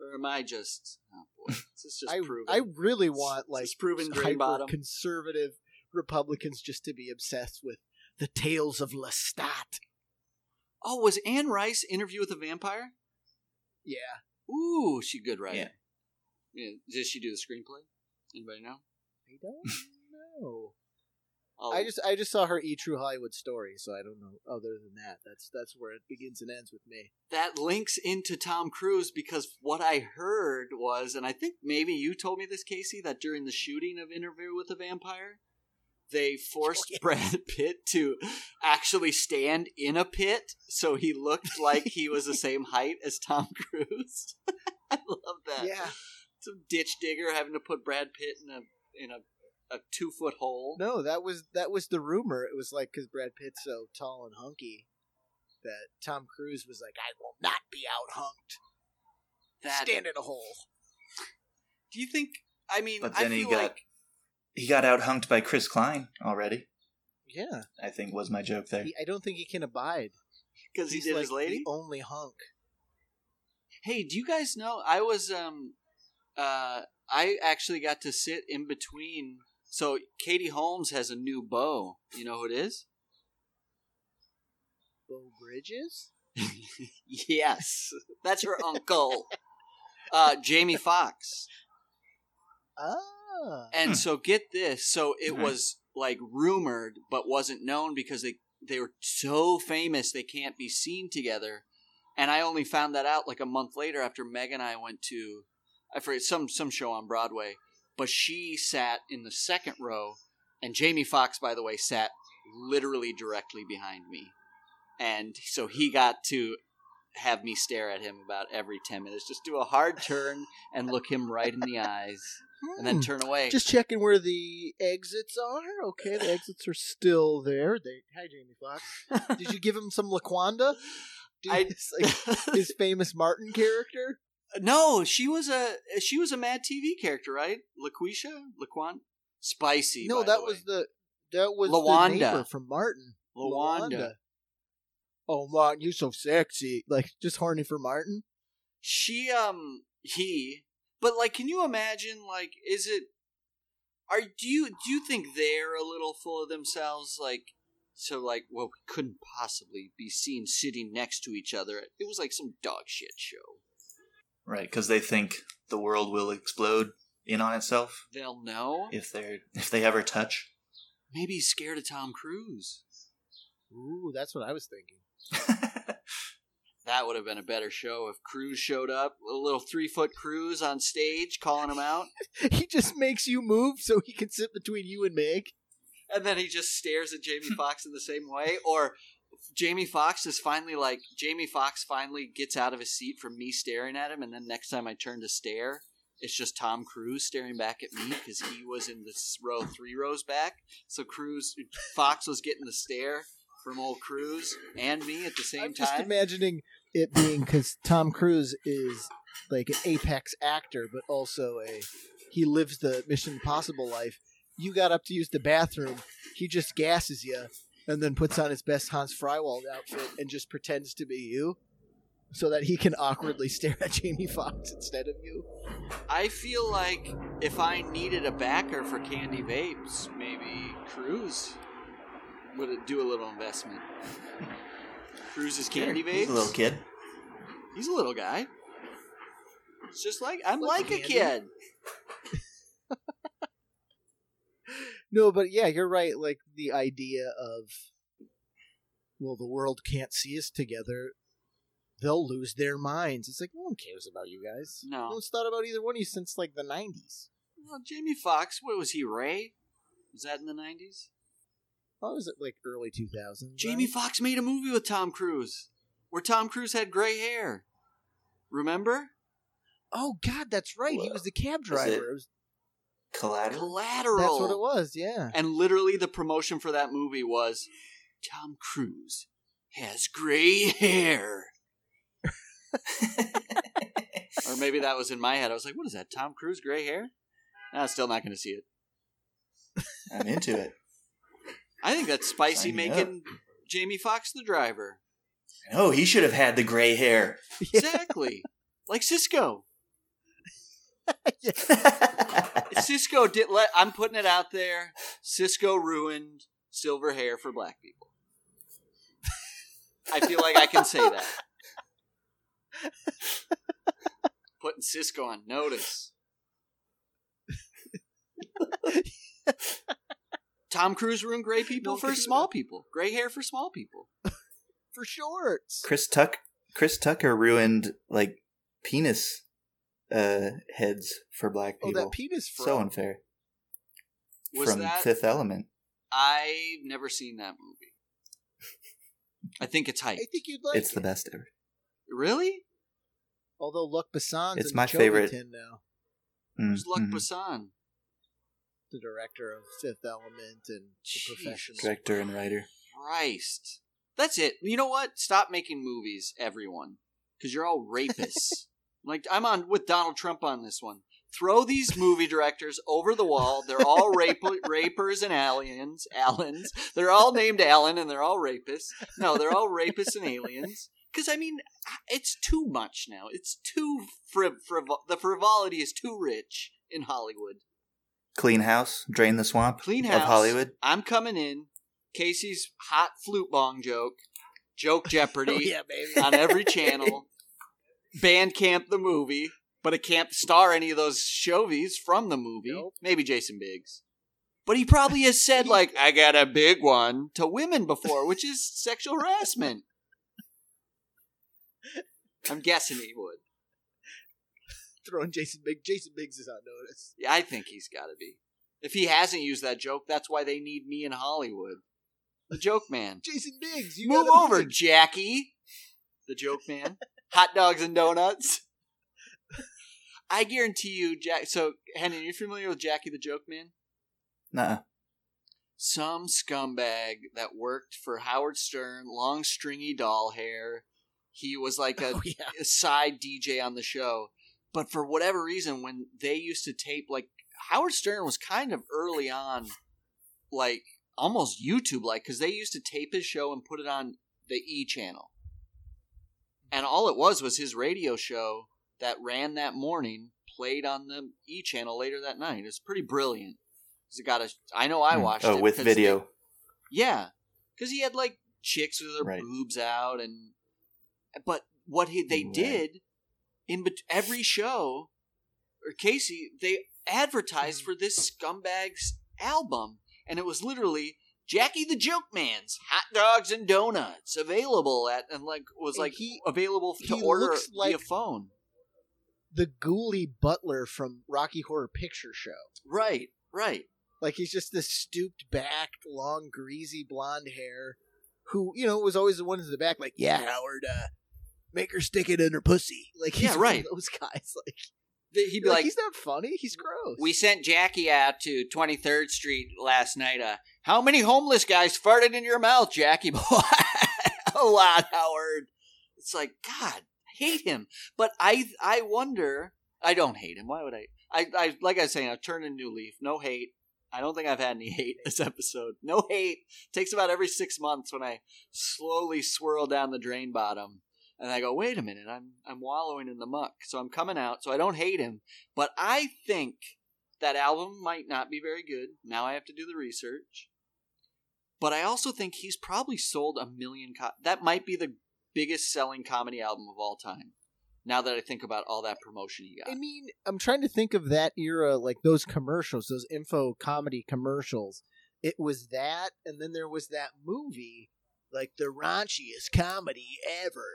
Or am I just? Oh boy, [laughs] this is just I proven. I really want like proven hyper conservative Republicans just to be obsessed with the tales of Lestat. Oh, was Anne Rice Interview with a Vampire? Yeah, Ooh, she good writer. Yeah. Yeah. Did she do the screenplay? Anybody know? I don't [laughs] know. Oh, I just I just saw her E True Hollywood story, so I don't know. Other than that, that's that's where it begins and ends with me. that links into Tom Cruise because what I heard was, and I think maybe you told me this, Casey, that during the shooting of Interview with a Vampire, they forced Oh, [laughs] yeah. Brad Pitt to actually stand in a pit so he looked like he was the same height as Tom [laughs] Cruise. [laughs] I love that. Yeah, Some ditch digger having to put Brad Pitt in a in a, a two foot hole. no, that was that was the rumor. It was like because Brad Pitt's so tall and hunky that Tom Cruise was like, I will not be out hunked. That Stand in a hole. do you think? I mean, But I then he got like he got out hunked by Chris Klein already. Yeah, I think was my joke there. he, I don't think he can abide. because he He's did like his lady. the only hunk. Hey, do you guys know I was um uh I actually got to sit in between so Katie Holmes has a new beau. You know who it is? Bo Bridges. [laughs] yes. That's her uncle. Uh Jamie Foxx. Ah, And so get this, so it Okay. was like rumored but wasn't known because they they were so famous they can't be seen together. And I only found that out like a month later after Meg and I went to I forget some some show on Broadway. But she sat in the second row and Jamie Foxx, by the way, sat literally directly behind me. And so he got to have me stare at him about every ten minutes. Just do a hard turn and look him right in the eyes and then Hmm. turn away. Just checking where the exits are. Okay, the exits are still there. They, hi, Jamie Foxx. Did you give him some Laquanda? [laughs] I- [laughs] like, his famous Martin character? No, she was a she was a Mad TV character, right? LaQuisha, Laquan, spicy. No, that the was the that was Lawanda. the neighbor from Martin. Lawanda. Oh, Martin, you're so sexy. Like just horny for Martin. She um he, but like, can you imagine? Like, is it? Are do you do you think they're a little full of themselves? Like, so like, well, we couldn't possibly be seen sitting next to each other. It was like some dog shit show. Right, because they think the world will explode in on itself They'll know. if they if they ever touch. Maybe he's scared of Tom Cruise. Ooh, that's what I was thinking. [laughs] That would have been a better show if Cruise showed up, a little three foot Cruise on stage calling him out, [laughs] he just makes you move so he can sit between you and Meg. and then he just stares at Jamie [laughs] Foxx in the same way. Or Jamie Foxx is finally like Jamie Foxx finally gets out of his seat from me staring at him, and then next time I turn to stare, it's just Tom Cruise staring back at me because he was in this row three rows back. So Cruise Fox was getting the stare from old Cruise and me at the same I'm just imagining it being because Tom Cruise is like an apex actor, but also a he lives the Mission Impossible life. You got up to use the bathroom, he just gasses you, and then puts on his best Hans Freiwald outfit and just pretends to be you, so that he can awkwardly [laughs] stare at Jamie Foxx instead of you. I feel like if I needed a backer for Candy Vapes, maybe Cruise would do a little investment. Cruise is Candy Vapes. He's a little kid. He's a little guy. It's just like I'm Like like a kid. No, but yeah, you're right. Like the idea of, well, the world can't see us together. They'll lose their minds. It's like no one cares about you guys. No. no one's thought about either one of you since like the '90s. Well, Jamie Foxx, what was he? Ray? Was that in the nineties? What was it like early 2000s? Jamie Foxx made a movie with Tom Cruise, where Tom Cruise had gray hair. Remember? Oh God, that's right. He was the cab driver. was- Collateral. Collateral. that's what it was. Yeah. And literally, the promotion for that movie was Tom Cruise has gray hair. or maybe that was in my head. I was like, what is that? Tom Cruise, gray hair? I'm nah, still not going to see it. I'm into it. I think that's spicy Sign making Jamie Foxx the driver. Oh, he should have had the gray hair. Exactly. like Sisqó. [laughs] Sisqó did let I'm putting it out there. Sisqó ruined silver hair for black people. I feel like I can say that. Putting Sisqó on notice. Tom Cruise ruined gray people No, for he- small people. Gray hair for small people. For shorts. Chris Tuck Chris Tucker ruined like penis uh heads for black people. Oh, people. that penis fro. so unfair. Was From that Fifth Element. I've never seen that movie. I think it's hype. I think you'd like it's the best ever. Really? Although Luc Besson's It's in my favorite. Tin now, Who's Luc Mhm. Besson? the director of Fifth Element and The Professional. Director and writer. Christ. That's it. You know what? Stop making movies, everyone. Because you're all rapists. Like, I'm on with Donald Trump on this one. Throw these movie directors over the wall. They're all [laughs] rape- rapers and aliens. Allens. They're all named Allen and they're all rapists. No, they're all rapists and aliens. Because, I mean, it's too much now. It's too. Friv- frivol- the frivolity is too rich in Hollywood. Clean House, Drain the Swamp Clean house of. Hollywood. I'm coming in. Casey's hot flute bong joke, joke Jeopardy [laughs] Oh, yeah, baby. on every channel. Band Camp the movie, but it can't star any of those shovies from the movie. Nope. Maybe Jason Biggs. But he probably has said [laughs] like, "I got a big one" to women before, which is sexual [laughs] harassment. I'm guessing he would. Throwing Jason Biggs. Jason Biggs is on notice. Yeah, I think he's got to be. If he hasn't used that joke, that's why they need me in Hollywood. The joke man. [laughs] Jason Biggs, you Move over, Jackie. The joke man. Hot dogs and donuts. [laughs] I guarantee you, Jack. So, Henry, you familiar with Jackie the Joke Man? Nah. Some scumbag that worked for Howard Stern, long stringy doll hair. He was like [laughs] a, Oh, yeah. a side DJ on the show. But for whatever reason, when they used to tape, like Howard Stern was kind of early on, like almost YouTube like, because they used to tape his show and put it on the E channel. And all it was was his radio show that ran that morning, played on the E channel later that night. It was pretty brilliant. 'Cause It got a. I know I Hmm. watched Oh, it with video. they- yeah, because he had like chicks with their Right. boobs out, and but what he they Right. did in bet- every show, or Casey, they advertised for this scumbag's album, and it was literally Jackie the Joke Man's hot dogs and donuts available at and like was And like he- available to he order looks via phone. The ghouly butler from Rocky Horror Picture Show. Right, right. Like he's just this stooped back, long, greasy blonde hair, who you know was always the one in the back, like, "Yeah, Howard, uh, make her stick it in her pussy." Like, he's Yeah, one of right. those guys, [laughs] like, He'd be like, like, he's not funny. He's gross. We sent Jackie out to 23rd Street last night. Uh, how many homeless guys farted in your mouth, Jackie boy? [laughs] A lot, Howard. It's like God, I hate him. But I, I wonder. I don't hate him. Why would I? I, I like I was saying, I've turned a new leaf. No hate. I don't think I've had any [laughs] hate this episode. No hate. takes about every six months when I slowly swirl down the drain bottom. And I go, wait a minute, I'm I'm wallowing in the muck. So I'm coming out, so I don't hate him. But I think that album might not be very good. Now I have to do the research. But I also think he's probably sold a million. Co- that might be the biggest selling comedy album of all time. Now that I think about all that promotion he got. I mean, I'm trying to think of that era, like those commercials, those info comedy commercials. It was that, and then there was that movie, like the raunchiest comedy ever,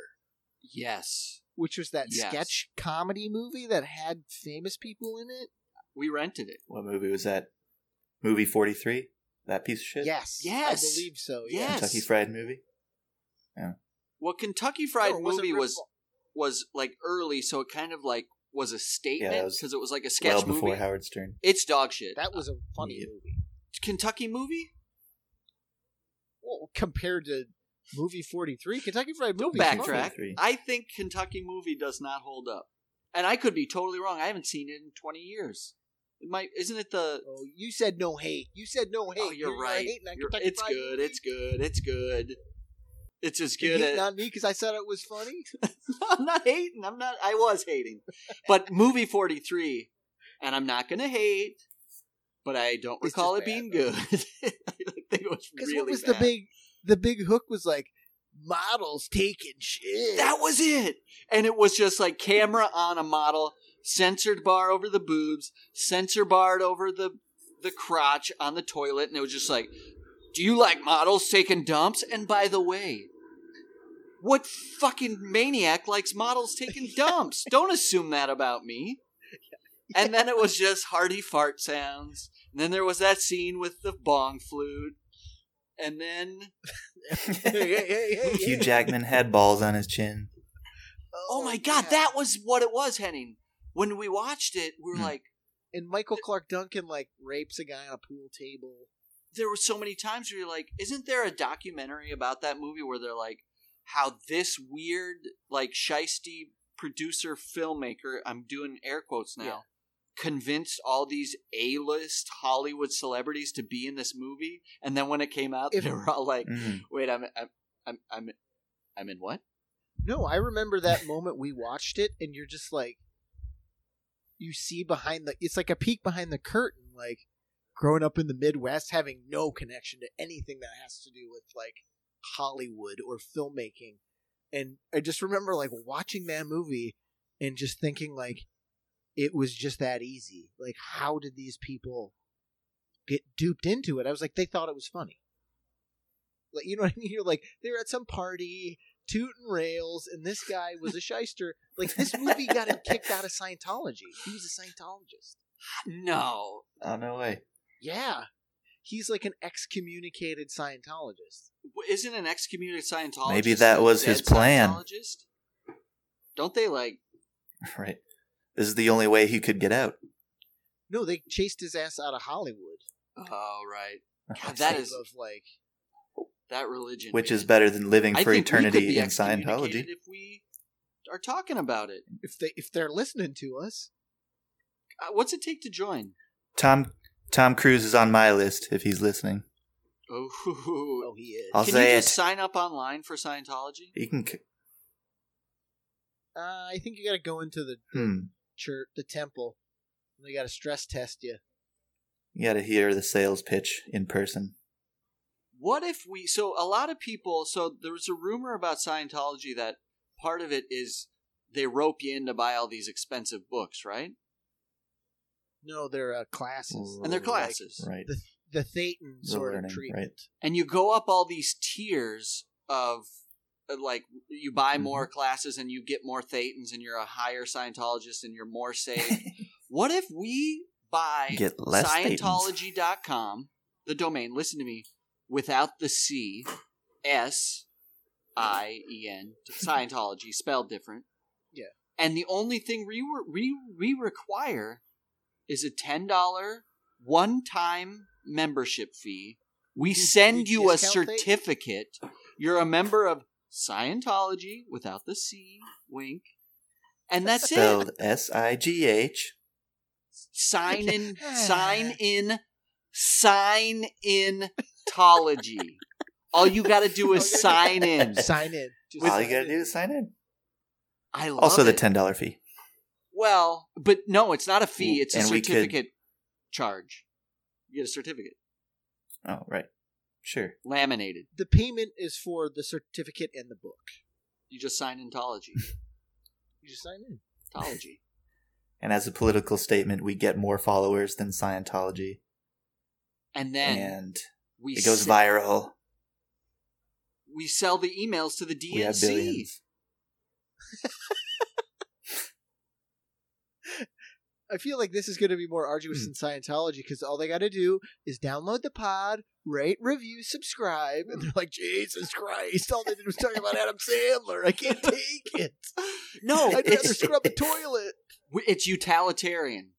yes, which was that Yes. sketch comedy movie that had famous people in it. we rented it. What movie was that? Movie 43? That piece of shit? Yes, Yes. I believe so. Yeah. Yes. Kentucky Fried Movie? Yeah. Well, Kentucky Fried No, Movie was was like early, so it kind of like was a statement was because it was like a sketch well before movie. Howard Stern. It's dog shit. That was a funny Yeah. movie. Kentucky movie. Well, compared to Movie forty three, Kentucky Fried Don't Movie. backtrack. 43. I think Kentucky movie does not hold up, and I could be totally wrong. I haven't seen it in twenty years. It might, isn't it the? Oh, you said no hate. You said no oh, hate. oh, you're, not right. You're- it's Fried good. It's good. It's good. It's as good hating as. on me because I said it was funny. [laughs] I'm not hating. I'm not. I was hating, but movie forty three, and I'm not gonna hate. But I don't It's recall it being bad, good. [laughs] I think it was Because really what was bad. the big the big hook was like models taking shit. That was it. And it was just like camera on a model, censored bar over the boobs, censor barred over the the crotch on the toilet, and it was just like, do you like models taking dumps? And by the way, what fucking maniac likes models taking [laughs] dumps? Don't assume that about me. [laughs] And then it was just hearty fart sounds. And then there was that scene with the bong flute. And then [laughs] Hugh. Jackman had balls on his chin. Oh, oh my god, yeah. that was what it was, Henning. When we watched it, we were Hmm. like, and Michael Clarke Duncan like rapes a guy on a pool table. there were so many times where you're like, isn't there a documentary about that movie where they're like, how this weird, like, shisty producer filmmaker, I'm doing air quotes now, Yeah. convinced all these A list Hollywood celebrities to be in this movie? And then when it came out, If- they were all like, Mhm. wait, I'm, I'm, I'm, I'm, I'm in what? No, I remember that moment we watched it, and you're just like, you see behind the. It's like a peek behind the curtain, like growing up in the Midwest, having no connection to anything that has to do with like Hollywood or filmmaking, and I just remember like watching that movie and just thinking like, it was just that easy. Like, how did these people get duped into it? I was like, they thought it was funny. Like, you know what I mean? [laughs] You're like, they're at some party tooting rails, and this guy was a shyster. Like this movie got him kicked out of Scientology. He was a Scientologist. No. Oh no way! Yeah, he's like an excommunicated Scientologist. Isn't an excommunicated Scientologist? Maybe that was his plan. Don't they like [laughs] Right. This is the only way he could get out. No, they chased his ass out of Hollywood. Oh right. [laughs] God, that Type is of like that religion. Which man. is better than living I for think we eternity in Scientology. If we are talking about it, if they if they're listening to us. Uh, what's it take to join? Tom Tom Cruise is on my list if he's listening. Oh, Oh, he is. I'll can say you it. just sign up online for Scientology? You can. c- Uh, I think you got to go into the Hmm. church, the temple. and They got to stress test you. You got to hear the sales pitch in person. What if we? So a lot of people. So there was a rumor about Scientology that part of it is they rope you in to buy all these expensive books, right? No, they're uh, classes, And they're Like, classes. Right. the the Thetan The sort learning, of treatment. right. and you go up all these tiers of uh, like you buy Mm-hmm. more classes and you get more thetans and you're a higher Scientologist and you're more safe. [laughs] what if we buy Get less Thetans. Scientology.com, the domain, listen to me, without the C, S I E N, Scientology, [laughs] spelled different. Yeah. And the only thing we, re- we, we require is a $10 one time membership fee. We You- send you you a discount Thetans? certificate. You're a member of Scientology without the C, wink. And that's it Spelled S I G H. sign in [laughs] sign in sign in tology all you gotta do is sign in Sign in. Just All you got to do is sign in. i love Also, the it. ten dollar fee. well but no it's not a fee it's a And we could- certificate charge you get a certificate Oh, right. Sure. laminated The payment is for the certificate and the book. you just sign in tology [laughs] You just sign in. tology And as a political statement, we get more followers than Scientology, and then and we it goes s- viral. we sell the emails to the DNC. We have dnc billions. I feel like this is going to be more arduous Hmm. than Scientology because all they got to do is download the pod, rate, review, subscribe, and they're like, Jesus Christ! All they did was talk about Adam Sandler. I can't [laughs] take it. no I'd rather scrub a [laughs] toilet. it's utilitarian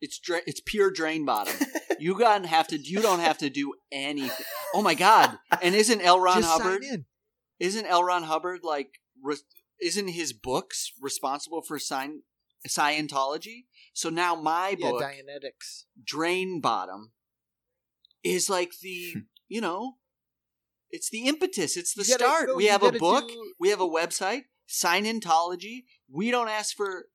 it's dra- it's pure drain bottom [laughs] you got have to you don't have to do anything oh my god and isn't l ron Just hubbard sign in. isn't L. Ron Hubbard like? Re- isn't his books responsible for sign- Scientology? So now my Yeah, book, Dianetics. Drain Bottom, is like the hmm. you know, it's the impetus. It's the gotta- start. no, we have a book. do- We have a website. Scientology. We don't ask for.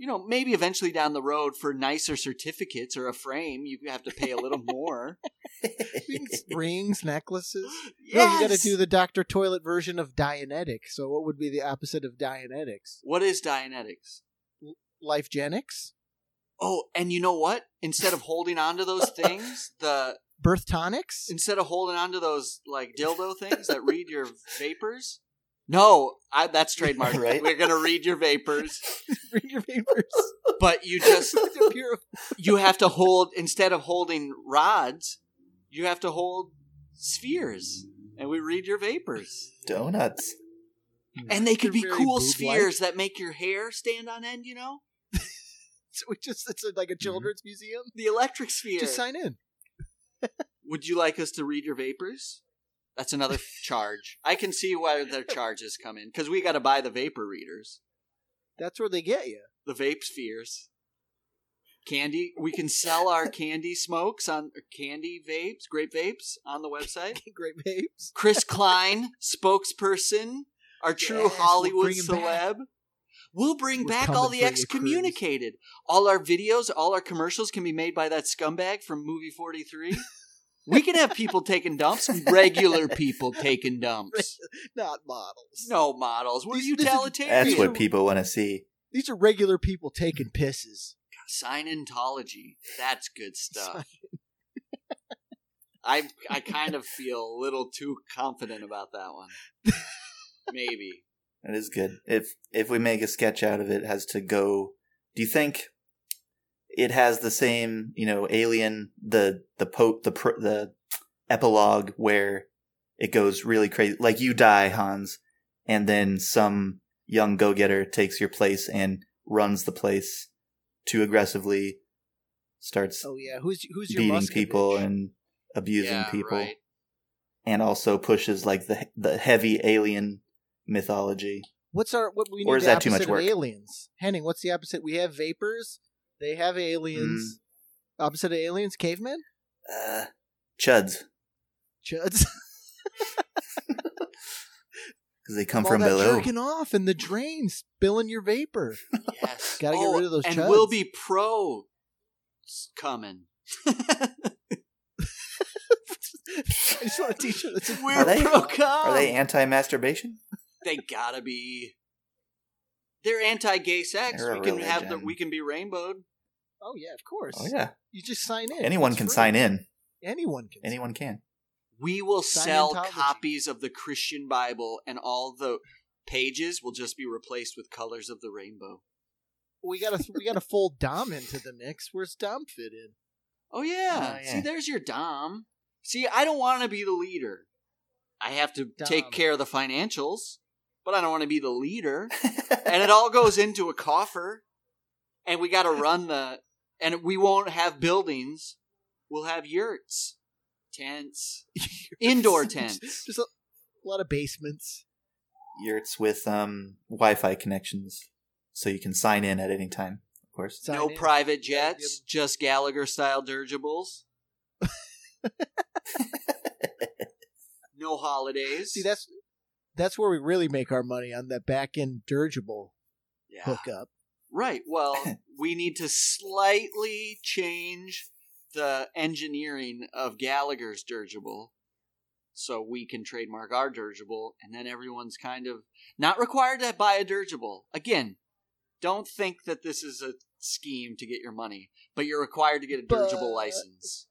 You know, maybe eventually down the road for nicer certificates or a frame, you have to pay a little more. [laughs] Rings, necklaces. yes! [gasps] No, you got to do the Doctor Toilet version of Dianetic. So, what would be the opposite of Dianetics? What is Dianetics? Lifegenics, Oh, and you know what? Instead of holding on to those [laughs] things, the Birth Tonics. instead of holding on to those like dildo things that read your vapors. No, I, that's trademark. [laughs] Right. We're gonna read your vapors, [laughs] Read your papers. but you just [laughs] you have to hold instead of holding rods, you have to hold spheres, and we read your vapors. Donuts. Hmm. And they could They're be very cool boob-like. spheres that make your hair stand on end. You know, So we just it's like a hmm. children's museum. the electric sphere. Just sign in. Would you like us to read your vapors? That's another charge. I can see where their charges come in because we got to buy the vapor readers, That's where they get you. the vape spheres. Candy. We can sell our [laughs] candy smokes on candy vapes, grape vapes on the website. [laughs] Great babes. Chris [laughs] Klein, spokesperson, our true Yes, we'll Hollywood bring him back. celeb. We'll bring We're back all coming the for you, Cruise. excommunicated. All our videos, all our commercials can be made by that scumbag from Movie 43. We can have people taking dumps, regular people taking dumps. [laughs] Not models. No models. We're These- this is- utilitarian. That's what people want to see. These are regular people taking pisses. Scientology. That's good stuff. [laughs] I I kind of feel a little too confident about that one. Maybe. It is good. If if we make a sketch out of it, it has to go. Do you think it has the same, you know, alien the the po the pr- the epilogue where it goes really crazy, like you die, Hans, and then some young go getter takes your place and runs the place too aggressively, starts Oh yeah, who's who's your beating people and abusing yeah, people, right. and also pushes like the the heavy alien mythology. What's our what we need? Or is that too much work? Aliens. Henning, what's the opposite? We have vapors. They have aliens. Mm. Opposite of aliens, cavemen, Uh, chuds. chuds. [laughs] because they come All from that below. jerking off in the drain, spilling your vapor. Yes. [laughs] Gotta get rid of those And chuds. we'll be pro s- coming. [laughs] I just want to teach you. That's We're they- pro com. Are they anti-masturbation? They gotta be. They're anti-gay sex. They're we can have the. We can be rainbowed. Oh yeah, of oh, course. Oh yeah, You just sign in. anyone It's can free. sign in. Anyone can. Anyone can. We will sell copies of the Christian Bible, and all the pages will just be replaced with colors of the rainbow. We gotta we gotta fold Dom into the mix. Where's Dom fit in? Oh yeah. Oh, yeah. See, there's your dom. See, I don't want to be the leader. I have to take care of the financials, but I don't want to be the leader. [laughs] and it all goes into a coffer, and we got to run the. And we won't have buildings. We'll have yurts, tents, [laughs] indoor tents. [laughs] Just a, a lot of basements. Yurts with um Wi-Fi connections, so you can sign in at any time. Of course. Sign no in. private Yeah, jets, just Gallagher style dirigibles. [laughs] no holidays. See, that's that's where we really make our money on that back end dirigible yeah. hookup. Right. Well, [laughs] we need to slightly change the engineering of Gallagher's dirigible so we can trademark our dirigible and then everyone's kind of not required to buy a dirigible. Again, don't think that this is a scheme to get your money, but you're required to get a dirigible But- license.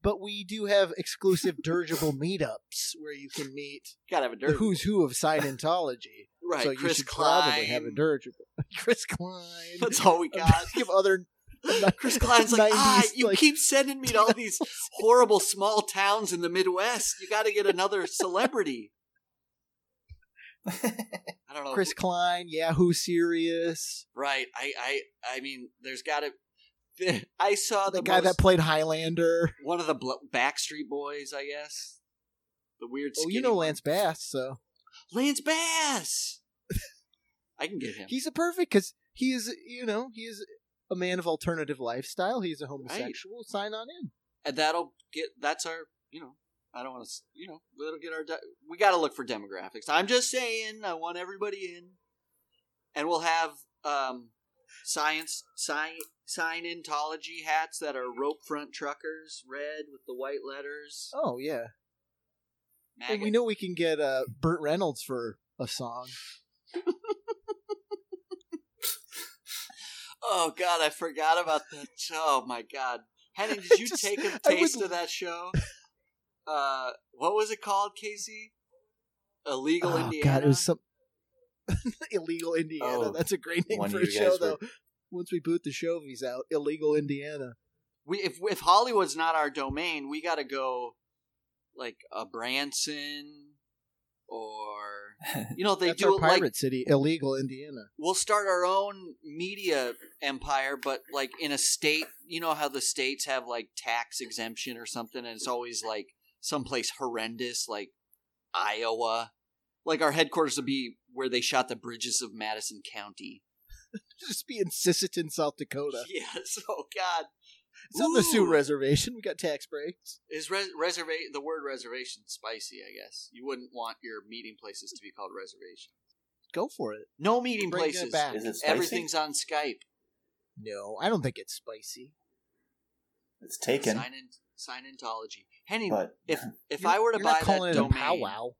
But we do have exclusive dirigible meetups where you can meet gotta have a the who's who of Scientology. Right, so you Chris should Klein. probably have a dirigible. [laughs] [laughs] Chris Klein. That's all we got. Give other [laughs] Chris Klein's like, ah, you like- keep sending me to all these horrible small towns in the Midwest. You got to get another celebrity. I don't know. Chris Klein, Yahoo Serious, right? I, I, I mean, there's got to. I saw the the, guy that played Highlander. one of the Backstreet Boys, I guess. The weird. Oh, you know. Lance Bass, so Lance Bass. I can get him. He's a perfect because he is, you know, he is a man of alternative lifestyle. He's a homosexual. Sign on in. and that'll get that's our you know i don't want to you know that'll get our de- we got to look for demographics i'm just saying i want everybody in and we'll have um science sign sign intology hats that are rope front truckers red with the white letters Oh yeah, we know we can get uh, Burt Reynolds for a song. [laughs] oh god i forgot about that oh my god henning did [laughs] you Just- take a taste of that show uh what was it called casey illegal oh indiana god, it was some [laughs] illegal Indiana. Oh, That's a great name for a show, guys though. Once we boot the Shovies out, illegal Indiana. we if if Hollywood's not our domain, we got to go like a Branson or [laughs] you know they That's do our it pirate like city, illegal Indiana. we'll start our own media empire, but like in a state. You know how the states have like tax exemption or something, and it's always like someplace horrendous, like Iowa. Like our headquarters would be where they shot the bridges of Madison County. [laughs] Just be in Sisseton, South Dakota. [laughs] Yes. Oh God. It's on the Sioux Reservation. We got tax breaks. Is res- reserva- the word reservation spicy? I guess you wouldn't want your meeting places to be called reservation. Go for it. No meeting Bring it places. back. Is it spicy? Everything's on Skype. No, I don't think it's spicy. It's taken, Sign in. Sign intology. Henning, but if [laughs] if I were to buy that it domain, powwow.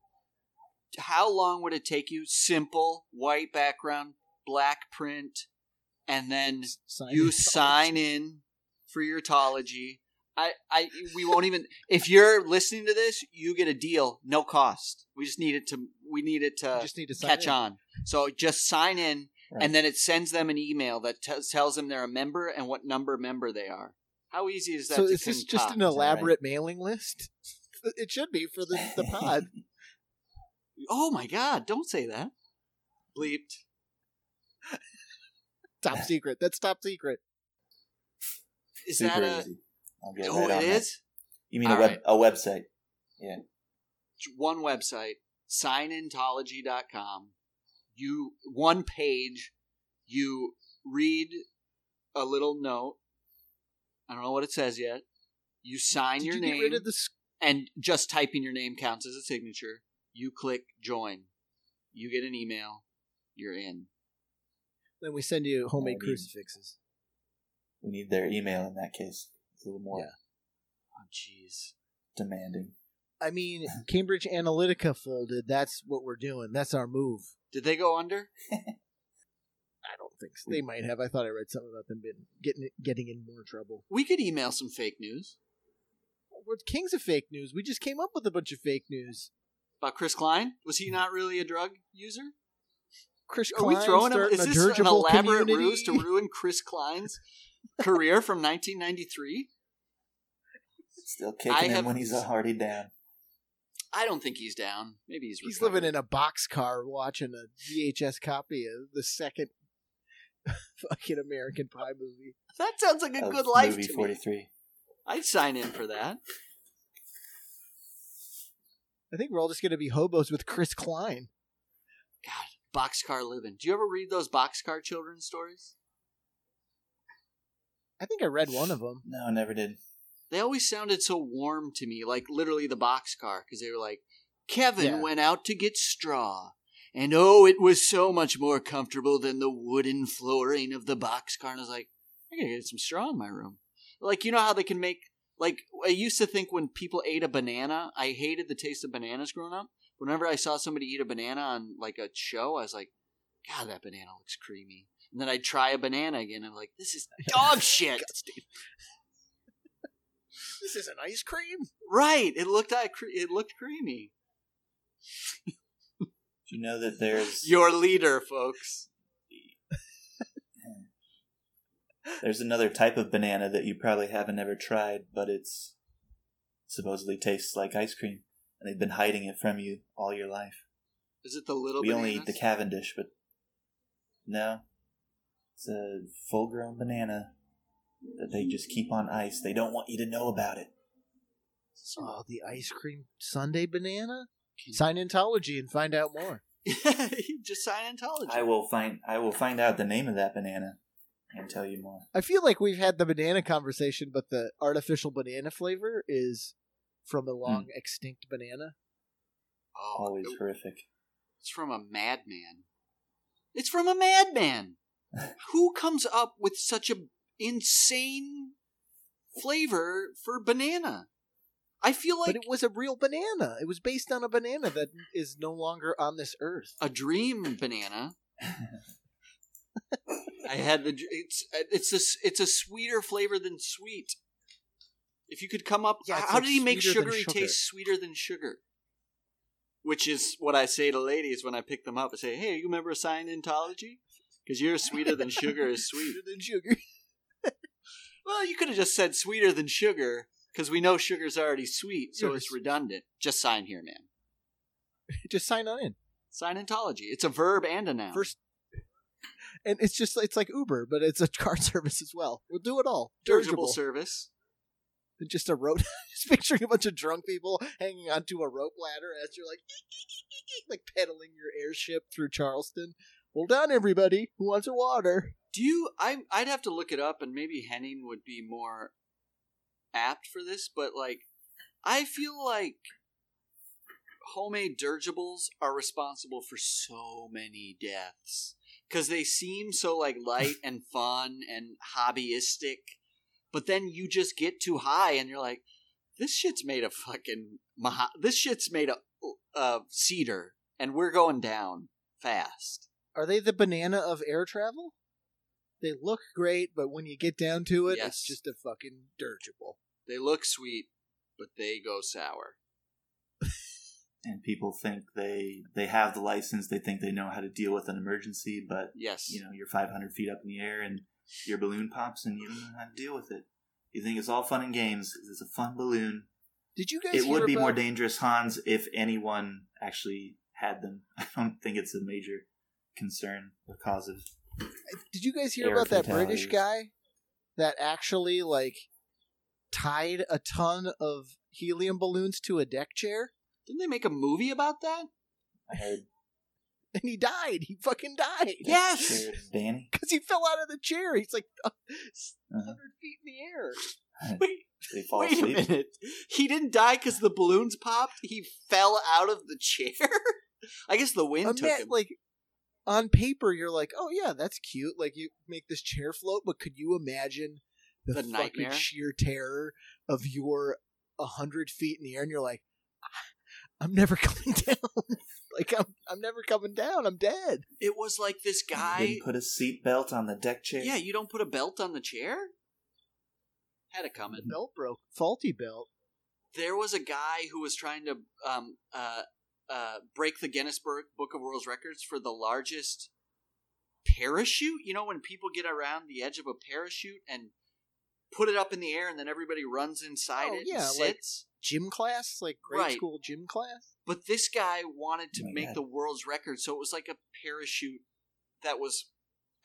how long would it take you? Simple white background, black print, and then Sign you sign in for your tology. I, I, we won't even. If you're listening to this, you get a deal, no cost. We just need it to. We need it to You just need to catch in. on. So just sign in, Right. and then it sends them an email that t- tells them they're a member and what number member they are. How easy is that? So to is this just an concoct? elaborate mailing list? [laughs] It should be for the, the [laughs] pod. Oh my god! Don't say that. Bleeped. top secret. That's top secret. Is super that a? easy. I'll get Oh, right on it You mean a All web right. a website? Yeah. one website, signintology.com. You one page, you read a little note. I don't know what it says yet. You sign Did your you name, get rid of the? s- and just typing your name counts as a signature. You click join. You get an email. You're in. Then we send you homemade I mean- crucifixes. We need their email in that case. It's a little more Yeah. Oh, jeez. demanding. I mean, Cambridge Analytica folded. That's what we're doing. That's our move. Did they go under? [laughs] I don't think so. They might have. I thought I read something about them been getting getting in more trouble. We could email some fake news We're kings of fake news. We just came up with a bunch of fake news. about Chris Klein. Was he not really a drug user? Chris Are we Klein throwing him? starting Is a this an dirigible elaborate community. ruse to ruin Chris Klein's [laughs] career from 1993? Still I kicking have- him when he's a already down. I don't think he's down. Maybe he's He's recovered. living in a boxcar watching a VHS copy of the second [laughs] fucking American Pie movie. That sounds like a Of good life movie to forty me. three. I'd sign in for that. I think we're all just going to be hobos with Chris Klein. God, boxcar living. Do you ever read those boxcar children's stories? I think I read one of them. No, I never did. They always sounded so warm to me, like literally the boxcar, because they were like, Kevin Yeah. went out to get straw. And oh, it was so much more comfortable than the wooden flooring of the boxcar. And I was like, I gotta get some straw in my room. Like, you know how they can make, like, I used to think when people ate a banana, I hated the taste of bananas growing up. Whenever I saw somebody eat a banana on, like, a show, I was like, God, that banana looks creamy. And then I'd try a banana again. I'm like, this is dog shit. [laughs] This is an ice cream. Right. It looked like cre- it looked creamy. Do you know that there's Your leader, folks. [laughs] there's another type of banana that you probably haven't ever tried, but it's supposedly tastes like ice cream, and they've been hiding it from you all your life. Is it the little? we only eat the? Cavendish, but no, it's a full-grown banana that they just keep on ice. They don't want you to know about it. Oh, the ice cream sundae banana. Scientology and find out more. [laughs] Just Scientology. I will find. I will find out the name of that banana and tell you more. I feel like we've had the banana conversation, but the artificial banana flavor is from a hmm. long extinct banana. oh, Always it- horrific. it's from a madman. It's from a madman. Who comes up with such a insane flavor for banana? I feel like but it was a real banana. It was based on a banana that is no longer on this earth. a dream banana. [laughs] I had the it's it's a it's a sweeter flavor than sweet. If you could come up, Yeah, how like did he make sugary sugar. taste sweeter than sugar? Which is what I say to ladies when I pick them up. I say, "Hey, you remember Scientology? Because you're sweeter than sugar is [laughs] sweet." Sweeter than sugar. [laughs] Well, you could have just said sweeter than sugar because we know sugar's already sweet, so Yes. it's redundant. Just sign here, man. [laughs] Just sign on in. Scientology. It's a verb and a noun. First, and it's just it's like Uber, but it's a car service as well. We'll do it all. dirigible Dirigible. service. Just a rope. just picturing a bunch of drunk people hanging onto a rope ladder as you're like, like pedaling your airship through Charleston. Hold on, everybody. Who wants a water? Do you? I I'd have to look it up, and maybe Henning would be more apt for this. But like, I feel like homemade dirigibles are responsible for so many deaths because they seem so like light [laughs] and fun and hobbyistic, but then you just get too high, and you're like, this shit's made of fucking maha- this shit's made of uh, cedar, and we're going down fast. Are they the banana of air travel? They look great, but when you get down to it, Yes. it's just a fucking dirigible. They look sweet, but they go sour. And people think they they have the license. They think they know how to deal with an emergency, but Yes. you know you're 500 feet up in the air and your balloon pops and you don't know how to deal with it. You think it's all fun and games. It's a fun balloon. Did you guys? It would hear be more dangerous, Hans, if anyone actually had them. [laughs] I don't think it's a major concern or cause of. Did you guys hear about that British guy that actually like tied a ton of helium balloons to a deck chair Didn't they make a movie about that? I heard [laughs] and he died? He fucking died. Yes. Danny. [laughs] because he fell out of the chair. He's like a [laughs] Uh-huh. hundred feet in the air. Wait, They fall wait a minute. He didn't die because the balloons popped. He fell out of the chair. I guess the wind took Ima- him. like on paper, you're like, oh yeah, that's cute. Like you make this chair float, but could you imagine the, The fucking nightmare? sheer terror of your a hundred feet in the air, and you're like, "Ah, I'm never [laughs] coming down. [laughs] like I'm, I'm never coming down. I'm dead. it was like this You guy. didn't put a seat belt on the deck chair. Yeah, you don't put a belt on the chair. Had it coming. Belt broke. Faulty belt. There was a guy who was trying to um, uh, uh, break the Guinness Bur- Book of World Records for the largest parachute. You know, when people get around the edge of a parachute and put it up in the air, and then everybody runs inside Oh, it yeah, and like- Gym class, like grade Right. school gym class. But this guy wanted to Oh my make God. the world's record, so it was like a parachute that was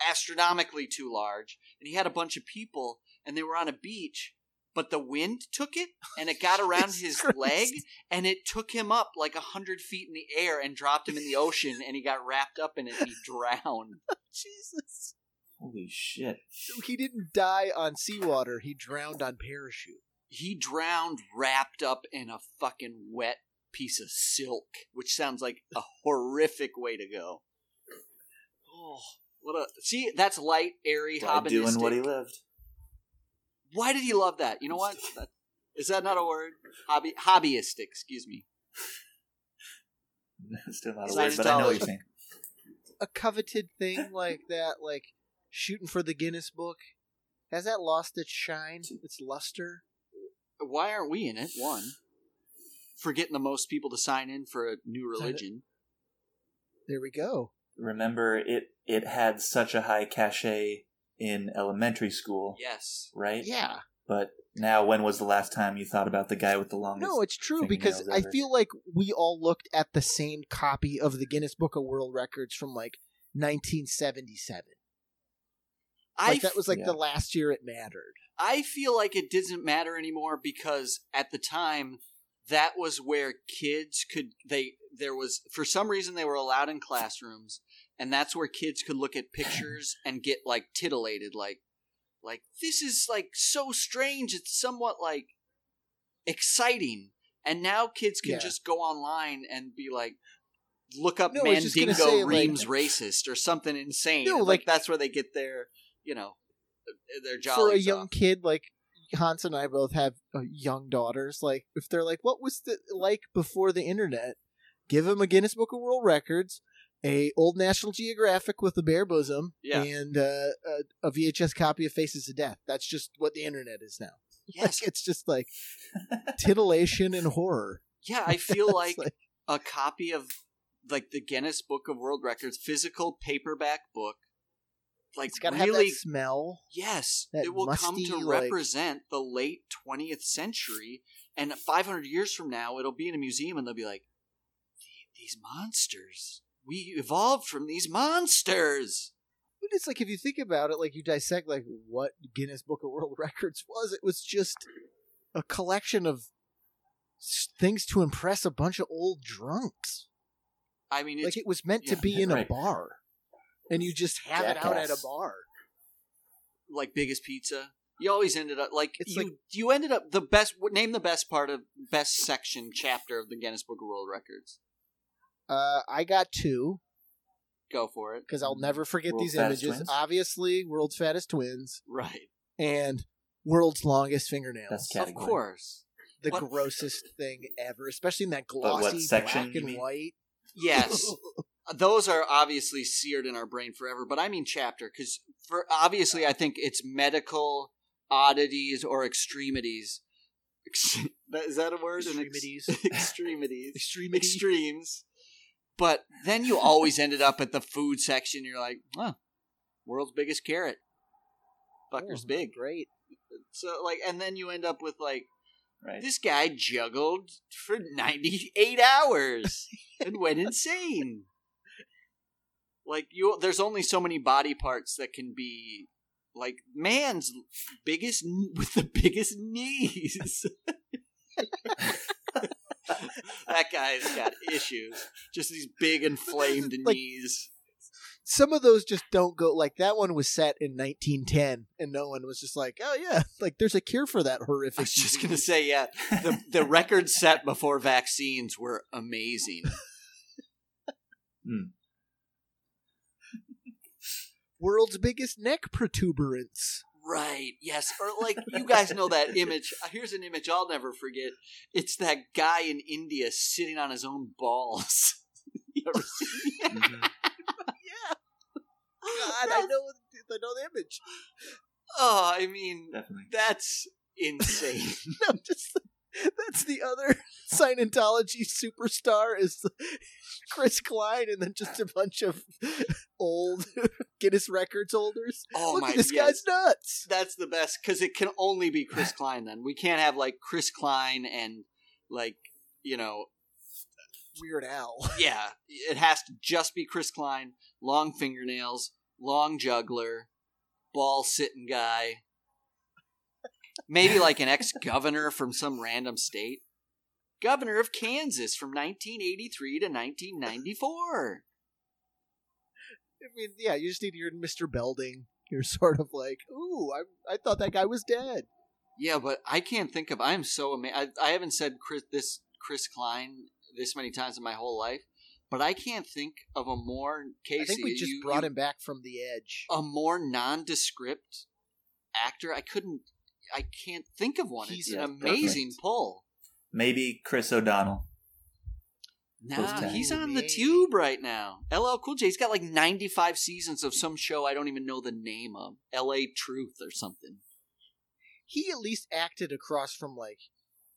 astronomically too large, and he had a bunch of people, and they were on a beach. But the wind took it, [laughs] and it got around his Christ. leg, and it took him up like a hundred feet in the air and dropped him in the ocean, and he got wrapped up in it and he drowned. [laughs] Jesus. Holy shit. So he didn't die on seawater. He drowned on parachute. He drowned wrapped up in a fucking wet piece of silk, which sounds like a [laughs] horrific way to go. Oh, what a see! That's light, airy, By doing what he lived. Why did he love that? You know what? [laughs] That- Is that not a word? Hobby, hobbyistic. Excuse me. [laughs] Still not a word, but I know what you're saying. a coveted thing like that, like shooting for the Guinness Book, has that lost its shine, its luster? Why aren't we in it? One, for getting the most people to sign in for a new religion. There we go. Remember, it it had such a high cachet in elementary school, Yes. right? Yeah. But now, when was the last time you thought about the guy with the longest? No, it's true because fingernails I feel like we all looked at the same copy of the Guinness Book of World Records from like 1977. I Like that was like yeah. the last year it mattered. I feel like it doesn't matter anymore because at the time that was where kids could they there was for some reason they were allowed in classrooms and that's where kids could look at pictures [laughs] and get like titillated like like this is like so strange it's somewhat like exciting and now kids can Yeah. just go online and be like look up No, I was just gonna mandingo say, like- reams racist or something insane No, like, like- that's where they get their you know their job for a young off. kid like Hans and I both have uh, young daughters. Like, if they're like, "What was the like before the internet?" Give them a Guinness Book of World Records, a old National Geographic with a bare bosom, Yeah. and uh, a, a VHS copy of Faces of Death. That's just what the internet is now. [laughs] yes Like, it's just like [laughs] titillation and horror. yeah i [laughs] feel It's like a copy of like the Guinness Book of World Records physical paperback book. Like it's got to have really, that smell. yes, that it will come musty, to like- represent the late twentieth century, and five hundred years from now, it'll be in a museum, and they'll be like, "These monsters, we evolved from these monsters." But it's like if you think about it, like you dissect like what Guinness Book of World [laughs] Records was, it was just a collection of things to impress a bunch of old drunks. I mean, it's like it was meant to be in a bar, and you just have it out at a bar. like biggest pizza. You always ended up like It's you. like- you ended up the best. Name the best part of best section chapter of the Guinness Book of World Records. Uh, I got two Go for it. because I'll never forget World's these images. Twins? Obviously, world's fattest twins Right. and world's longest fingernails. That's Of course. the What- grossest thing ever, especially in that what glossy section black and white. Yes. [laughs] Those are obviously seared in our brain forever, but I mean chapter because for obviously I think it's medical oddities or extremities. Ex- [laughs] Is that a word? An ex- Extremities. [laughs] extremities. Extremes. But then you always ended up at the [laughs] food section. You're like, oh, world's biggest carrot. Fucker's Oh, big. Great. So like, and then you end up with like, Right. this guy juggled for 98 hours [laughs] and went insane. Like you there's only so many body parts that can be like man's biggest [laughs] with the biggest knees. [laughs] that guy's got issues. Just these big inflamed Like- knees. some of those just don't go like that one was set in 1910 and no one was just like oh yeah like there's a cure for that horrific I was just gonna say, yeah, the the [laughs] records set before vaccines were amazing. [laughs] Hmm. world's biggest neck protuberance Right. Yes. Or like [laughs] you guys know that image. Uh, Here's an image I'll never forget. It's that guy in India sitting on his own balls. [laughs] you ever seen [laughs] that? Mhm. yeah god i know i know the image Oh, I mean, Definitely. that's insane. no just that's the other [laughs] scientology superstar is chris klein and then just a bunch of old [laughs] guinness records holders Oh look my at this yes. guy's nuts That's the best because it can only be Chris [laughs] Klein. Then we can't have like Chris Klein and like you know weird al yeah. It has to just be Chris Klein. Long fingernails, long juggler, ball sitting guy. Maybe like an ex governor from some random state. Governor of Kansas from 1983 to 1994. I mean, yeah, you just need to hear Mr. Belding. You're sort of like, ooh, I, I thought that guy was dead. Yeah, but I can't think of. I'm so amazed. I, I haven't said Chris this Chris Klein this many times in my whole life, but I can't think of a more Casey. I think we just you- brought you- him back from the edge. a more nondescript actor. I couldn't. I can't think of one. He's it's an amazing perfect. pull. Maybe Chris O'Donnell. Nah, he's on the tube right now. LL Cool J. He's got like 95 seasons of some show I don't even know the name of. L.A. Truth or something. He at least acted across from like,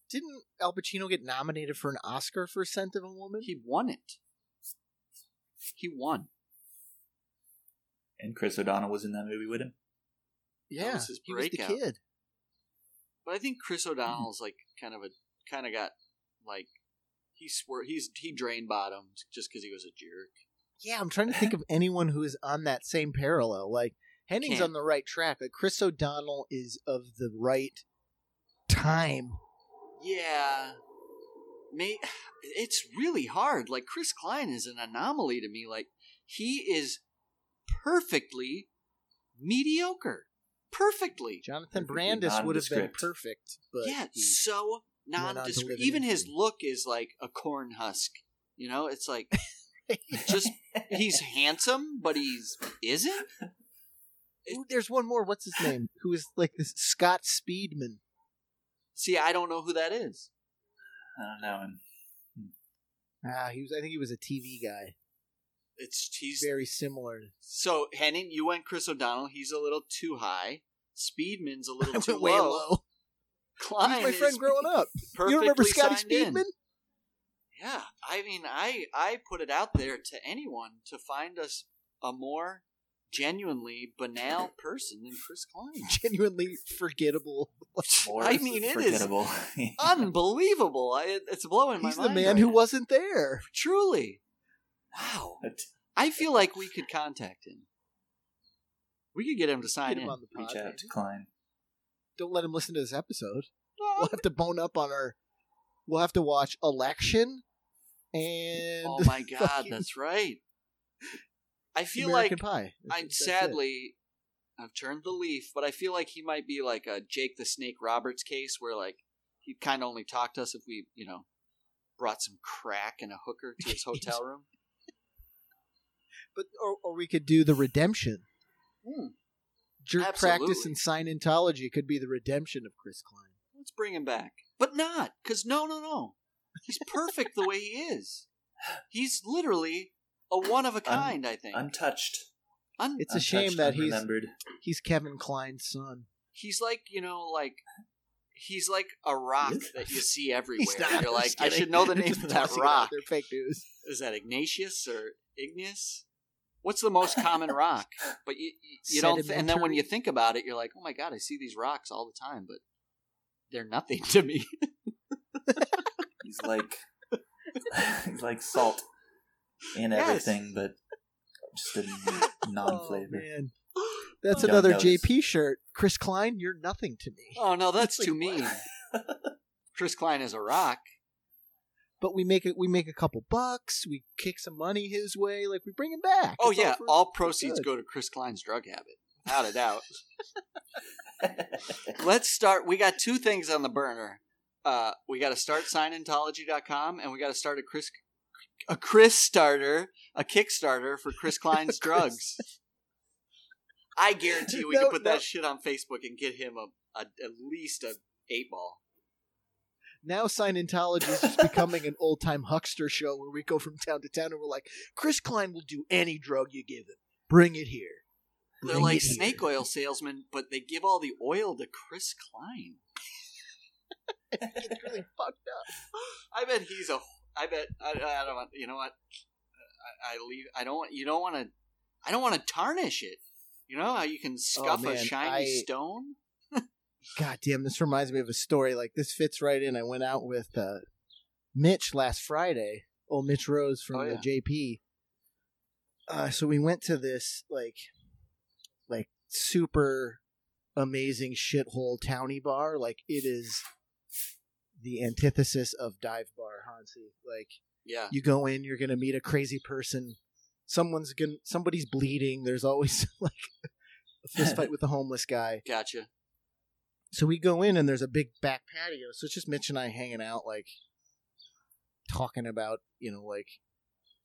didn't Al Pacino get nominated for an Oscar for Scent of a Woman? He won it. He won. And Chris O'Donnell was in that movie with him. yeah, was his he was the kid. But I think Chris mm-hmm. O'Donnell's like kind of a kind of got like he swore he's he drained bottomed just because he was a jerk. Yeah, I'm trying to think of [laughs] anyone who is on that same parallel. Like Henning's Can't. on the right track. Like Chris O'Donnell is of the right time. Yeah, may [sighs] it's really hard. Like Chris Klein is an anomaly to me. Like he is perfectly mediocre. Perfectly. Jonathan Brandis would have been perfect, but yeah, so went on nondescript. live in Even his look is like a corn husk. You know, it's like [laughs] just he's handsome, but he's isn't. Ooh, there's one more. What's his name? Who is like this Scott Speedman? See, I don't know who that is. I don't know. And Ah, he was. I think he was a TV guy. It's he's Very similar. so Henning. You went Chris O'Donnell. He's a little too high. Speedman's a little [laughs] went too way low. low. Klein He was my friend is growing up. You don't [laughs] remember Scotty signed in. Speedman? Yeah, I mean, I I put it out there to anyone to find us a more genuinely banal [laughs] person than Chris Klein. Genuinely forgettable. more I mean, it is forgettable. Unbelievable! I, it's blowing my He's the man right who now. wasn't there. truly. Wow, I feel like we could [laughs] contact him. We could get him to sign Get him in. on the pod. Reach out to Klein. Don't let him listen to this episode. We'll have to bone up on our. We'll have to watch election and oh my [laughs] god, fucking that's right. I feel American like Pie. I That's it. sadly I've turned the leaf, but I feel like he might be like a Jake the Snake Roberts case where like he'd kind of only talk to us if we, you know, brought some crack and a hooker to his [laughs] hotel room. But or, or we could do the redemption. Hmm. Jerk practice Absolutely. and Scientology could be the redemption of Chris Klein. Let's bring him back. But not, because no, no, no. He's perfect the way he is. He's literally a one of a kind, I think. Untouched. Un- It's a shame that he's remembered. he's Kevin Kline's son. he's like, you know, like he's like a rock that you [laughs] see everywhere. Not. You're I'm like, I should know the [laughs] name of that tossing it out rock. fake news. is that Ignatius or Igneous? What's the most common rock? [laughs] But you, you, you don't, th- and then when you think about it, you're like, oh my god, I see these rocks all the time, but they're nothing to me. [laughs] He's like he's like salt in Yes. everything, but just in [laughs] Oh, non-flavor. man. That's Don't another notice. JP shirt. Chris Klein, you're nothing to me. oh no, that's Like, too mean. Chris Klein is a rock. But we make it. We make a couple bucks. We kick some money his way. Like we bring him back. Oh It's yeah, for- all proceeds go to Chris Klein's drug habit, without a doubt. [laughs] Let's start. We got two things on the burner. Uh, we got to start Scientology.com, and we got to start a Chris a Chris starter, a Kickstarter for Chris Klein's [laughs] drugs. I guarantee we No, can put no. that shit on Facebook and get him a, a at least a eight ball. Now Scientology is just becoming an old time huckster show where we go from town to town and we're like, Chris Klein will do any drug you give him. Bring it here. They're like it here." snake oil salesmen, but they give all the oil to Chris Klein. It's really fucked up. I bet he's a. I bet I, I don't want. You know what? I, I leave. I don't want. You don't want to. I don't want to tarnish it. You know how you can scuff a Oh, man, shiny I- stone. God damn, this reminds me of a story. Like this fits right in. I went out with uh, Mitch last Friday. Old Mitch Rose from Oh, the. JP. Uh, so we went to this like, like super amazing shithole towny bar. Like it is the antithesis of dive bar, Hansi. Like Yeah. you go in, you're gonna meet a crazy person. Someone's gonna, somebody's bleeding. There's always [laughs] like a fist fight [laughs] with the homeless guy. Gotcha. So we go in and there's a big back patio. So it's just Mitch and I hanging out, like talking about, you know, like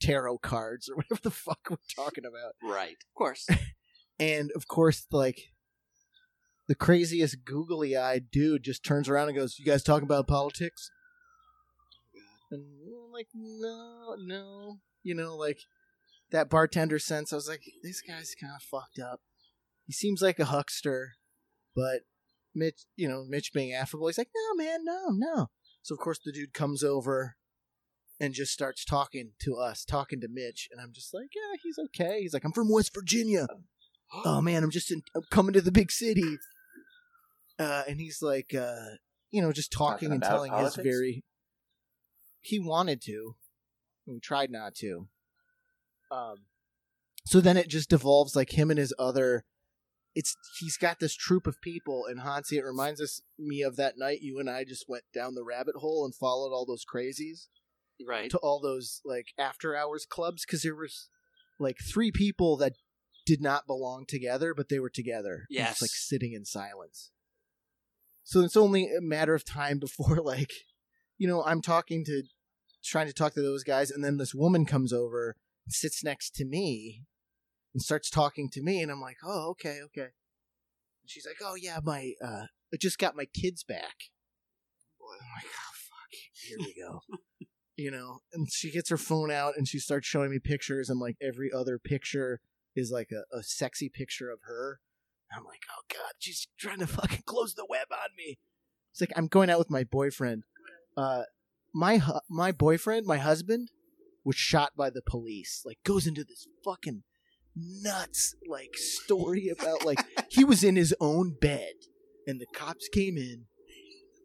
tarot cards or [laughs] whatever the fuck we're talking about. Right. Of course. And of course, like the craziest googly eyed dude just turns around and goes, You guys talking about politics? And we're like, no, no. You know, like that bartender sense. I was like, this guy's kind of fucked up. He seems like a huckster, but Mitch, you know, Mitch being affable, he's like, no, man, no, no. So of course the dude comes over and just starts talking to us, talking to Mitch, and I'm just like, yeah, he's okay. He's like, I'm from West Virginia. [gasps] oh man, I'm just in, I'm coming to the big city. Uh, and he's like, uh, you know, just talking, Talking and telling his very. He wanted to, we tried not to. Um, so then it just devolves like him and his other it's he's got this troop of people and Hansi. It reminds us me of that night you and I just went down the rabbit hole and followed all those crazies Right. to all those like after hours clubs because there was like three people that did not belong together, but they were together. and just, Yes. like sitting in silence. So it's only a matter of time before [laughs] like, you know, I'm talking to, trying to talk to those guys, and then this woman comes over sits next to me and starts talking to me, and I'm like, oh, okay, okay. And she's like, oh yeah, my, uh, I just got my kids back. I'm like, oh fuck, here we go. [laughs] you know, and she gets her phone out and she starts showing me pictures, and like every other picture is like a, a sexy picture of her. I'm like, oh god, she's trying to fucking close the web on me. It's like I'm going out with my boyfriend. Uh, my hu- my boyfriend, my husband, was shot by the police. Like goes into this fucking nuts like story about like he was in his own bed and the cops came in.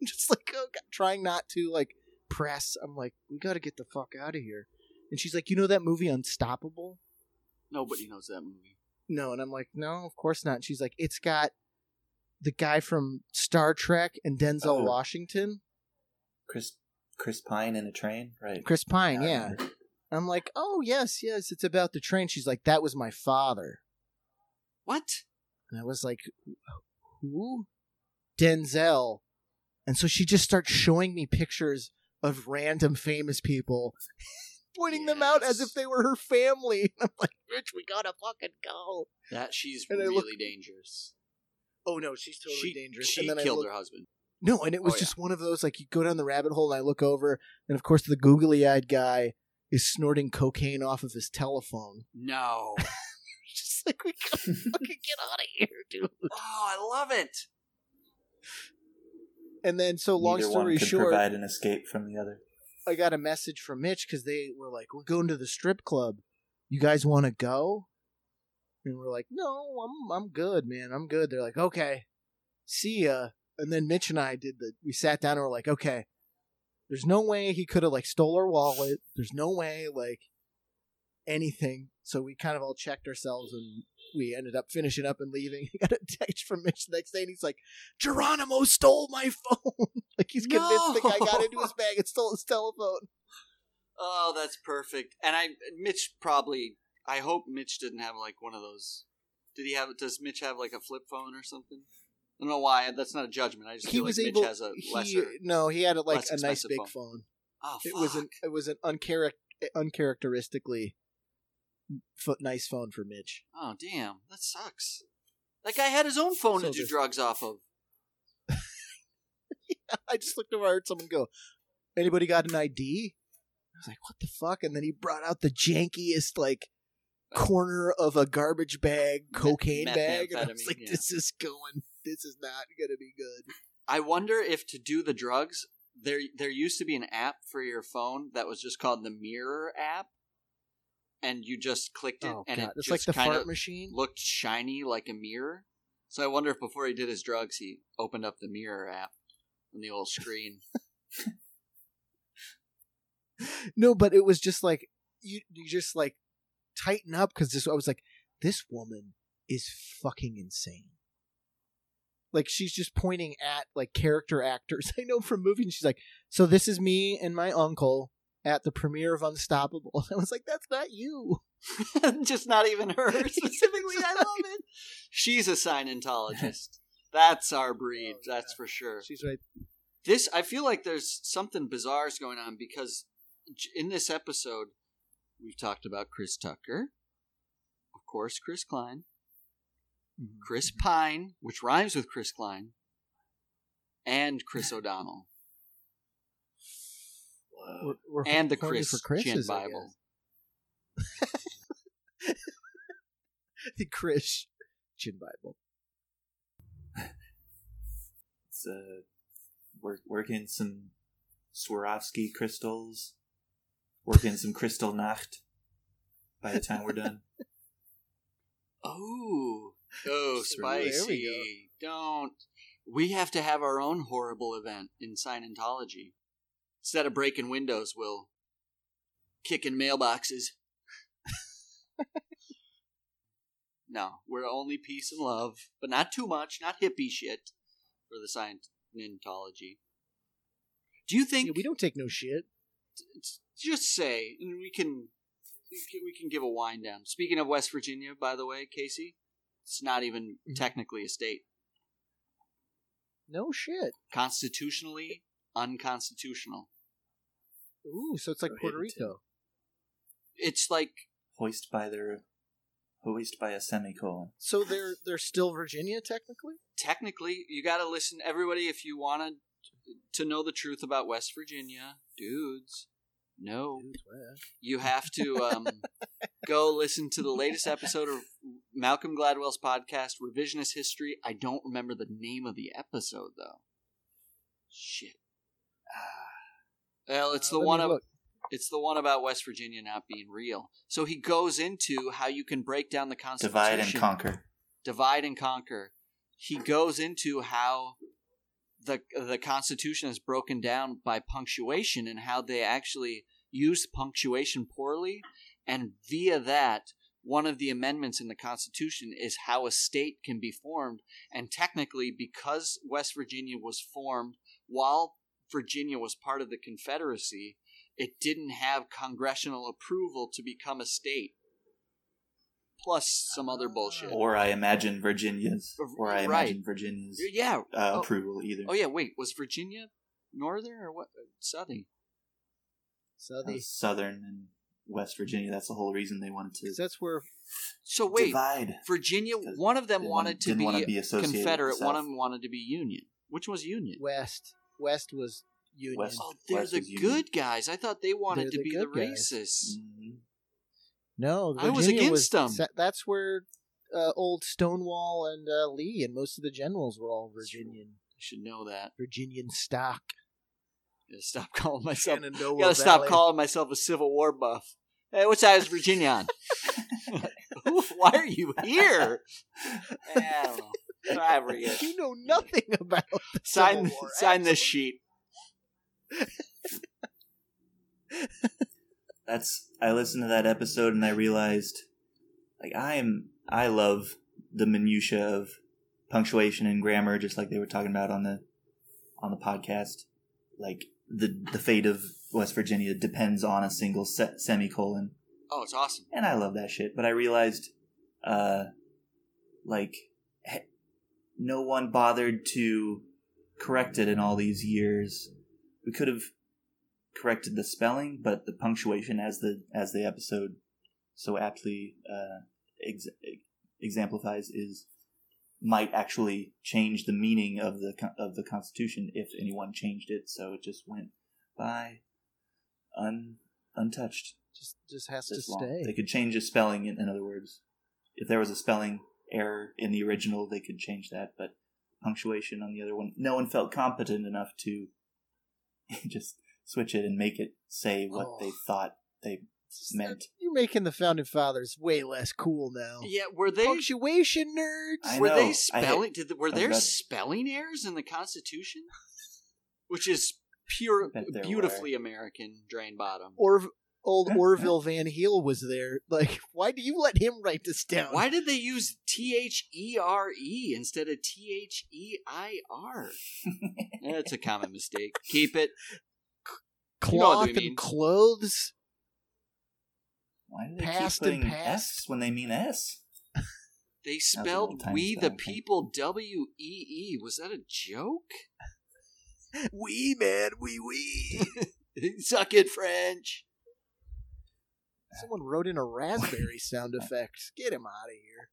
I'm [laughs] just like oh god, trying not to like press. I'm like, we got to get the fuck out of here. And she's like, you know that movie Unstoppable? Nobody knows that movie. No, and I'm like, no, of course not. And she's like, it's got the guy from Star Trek and Denzel Oh. Washington, Chris Chris Pine in a train, right? Chris Pine. I Yeah, I'm like, oh yes, yes, it's about the train. She's like, that was my father, What? and I was like, who? Denzel. And so she just starts showing me pictures of random famous people, [laughs] pointing them out as if they were her family. [laughs] I'm like, Rich, we gotta fucking go. That she's And really look- dangerous. Oh no, she's totally she dangerous. she and then killed look- her husband. No, and it was Oh, yeah. just one of those like you go down the rabbit hole and I look over, and of course the googly eyed guy is snorting cocaine off of his telephone. [laughs] No. just like we gotta [laughs] fucking get out of here, dude. oh, I love it. And then, so long Neither story one could short, provide an escape from the other. I got a message from Mitch because they were like, "We're going to the strip club. You guys want to go?" And we're like, "No, I'm I'm good, man. I'm good." They're like, "Okay, see ya." And then Mitch and I did the. We sat down and we're like, "Okay, there's no way he could have like stole our wallet. There's no way like anything." So we kind of all checked ourselves and we ended up finishing up and leaving. [laughs] He got a text from Mitch the next day and he's like, "Geronimo stole my [laughs] phone." [laughs] like he's convinced the guy got into his bag and stole his telephone. Oh, that's perfect. And I, Mitch probably. I hope Mitch didn't have like one of those. Did he have? Does Mitch have like a flip phone or something? I don't know why. That's not a judgment. I just he feel was like able. Mitch has a he, no, he had a, like a nice big phone. phone. oh, It was an it was an uncharac- uncharacteristically f- nice phone for Mitch. Oh damn, that sucks. That guy had his own phone So to do drugs off of. [laughs] I just looked over, I heard someone go, "Anybody got an ID?" I was like, "What the fuck?" And then he brought out the jankiest like uh, corner of a garbage bag cocaine bag, and I was like, yeah. "This is going. This is not gonna be good." I wonder if to do the drugs, there there used to be an app for your phone that was just called the Mirror app, and you just clicked it, Oh and god, it it's just like the kind fart of machine. looked shiny like a mirror. So I wonder if before he did his drugs, he opened up the Mirror app on the old screen. [laughs] No, but it was just like you you just like tighten up because this I was like, this woman is fucking insane. Like she's just pointing at like character actors [laughs] I know from movies. And she's like, so this is me and my uncle at the premiere of Unstoppable. [laughs] I was like, that's not you. [laughs] just not even her specifically. I love it. She's a Scientologist. That's our breed. Oh, That's yeah. for sure. She's right. this i feel like there's something bizarre is going on because in this episode we've talked about chris tucker of course chris klein chris pine which rhymes with chris klein and chris o'donnell. We're, we're and the horny chris, for Chris's, Chin bible. [laughs] The Chris Chin Bible. It's uh, work, working some Swarovski crystals, working some Kristallnacht. By the time we're done, [laughs] oh oh [laughs] There we spicy don't we have to have our own horrible event in scientology instead of breaking windows we'll kick in mailboxes [laughs] No, we're only peace and love, but not too much, not hippie shit for the Scientology. Do you think Yeah, we don't take no shit. just say, and we can, we can we can give a wind down. Speaking of West Virginia, by the way, Casey, it's not even Mhm. technically a state. No shit. Constitutionally unconstitutional. Ooh, so it's like Puerto Rico. It's like Hoist by their hoist by a semicolon. So they're they're still Virginia technically. technically you got to listen everybody if you want to know the truth about West Virginia, dudes. No, you have to um, [laughs] go listen to the latest episode of Malcolm Gladwell's podcast, Revisionist History. I don't remember the name of the episode though. Shit. Well, it's the Uh, let one of it's the one about West Virginia not being real. So he goes into how you can break down the Constitution, Divide and conquer. divide and conquer. He goes into how the the Constitution is broken down by punctuation and how they actually use punctuation poorly, and via that, one of the amendments in the Constitution is how a state can be formed. And technically, because West Virginia was formed while Virginia was part of the Confederacy, it didn't have congressional approval to become a state. Plus some other bullshit. Or I imagine Virginia's. Or I Right. imagine Virginia's Yeah. uh, Oh. approval either. Oh yeah. Wait, was Virginia northern or what? Southern. So Uh, Southern and West Virginia. That's the whole reason they wanted to. that's where So wait, divide. Virginia. 'Cause One of them wanted wanted- to be, wanna be associated with the Confederate. One of them wanted to be Union. Which was Union? West West was Union. West. Oh, they're West the was Union. good guys. I thought they wanted They're to the be the good guys. racists. Mhm. No, I was Virginia against them. that's where uh, old Stonewall and uh, Lee and most of the generals were all Virginian You should know that. Virginian stock. Gotta stop [laughs] calling myself. Shenandoah Gotta stop Valley. calling myself a Civil War buff. Hey, which side is Virginia on? [laughs] Why are you here? I don't know. Whatever you- You know nothing about the Sign, Civil War, sign this sheet. That's I listened to that episode and I realized like I am I love the minutia of punctuation and grammar just like they were talking about on the on the podcast. Like the the fate of West Virginia depends on a single se- semicolon. Oh, it's awesome. and I love that shit. But I realized, uh, like, he- no one bothered to correct it in all these years. We could have corrected the spelling, but the punctuation, as the as the episode so aptly uh, ex- exemplifies, is might actually change the meaning of the of the Constitution if anyone changed it. So it just went by un untouched Just just has to long. stay. They could change the spelling. In, in other words, if there was a spelling error in the original, they could change that. But punctuation on the other one, no one felt competent enough to [laughs] just switch it and make it say what Oh. they thought they meant. You're making the founding fathers way less cool now. Yeah, were they Punctuation nerds. I were know. they spelling? Did the, were there read- spelling errors in the Constitution? [laughs] Which is pure, bet there beautifully American drain bottom. Or old [laughs] Orville Van Heel was there. Like, why do you let him write this down? Why did they use T H E R E instead of T H E I R? [laughs] That's a common mistake. Keep it. You know what Cloth mean. and clothes. Why do they Past keep and putting past. S when they mean S? They spelled little tiny "We the thing. People" W E E. Was that a joke? [laughs] we man, we we. [laughs] Suck it, French. [laughs] Someone wrote in a raspberry sound effect. Get him out of here.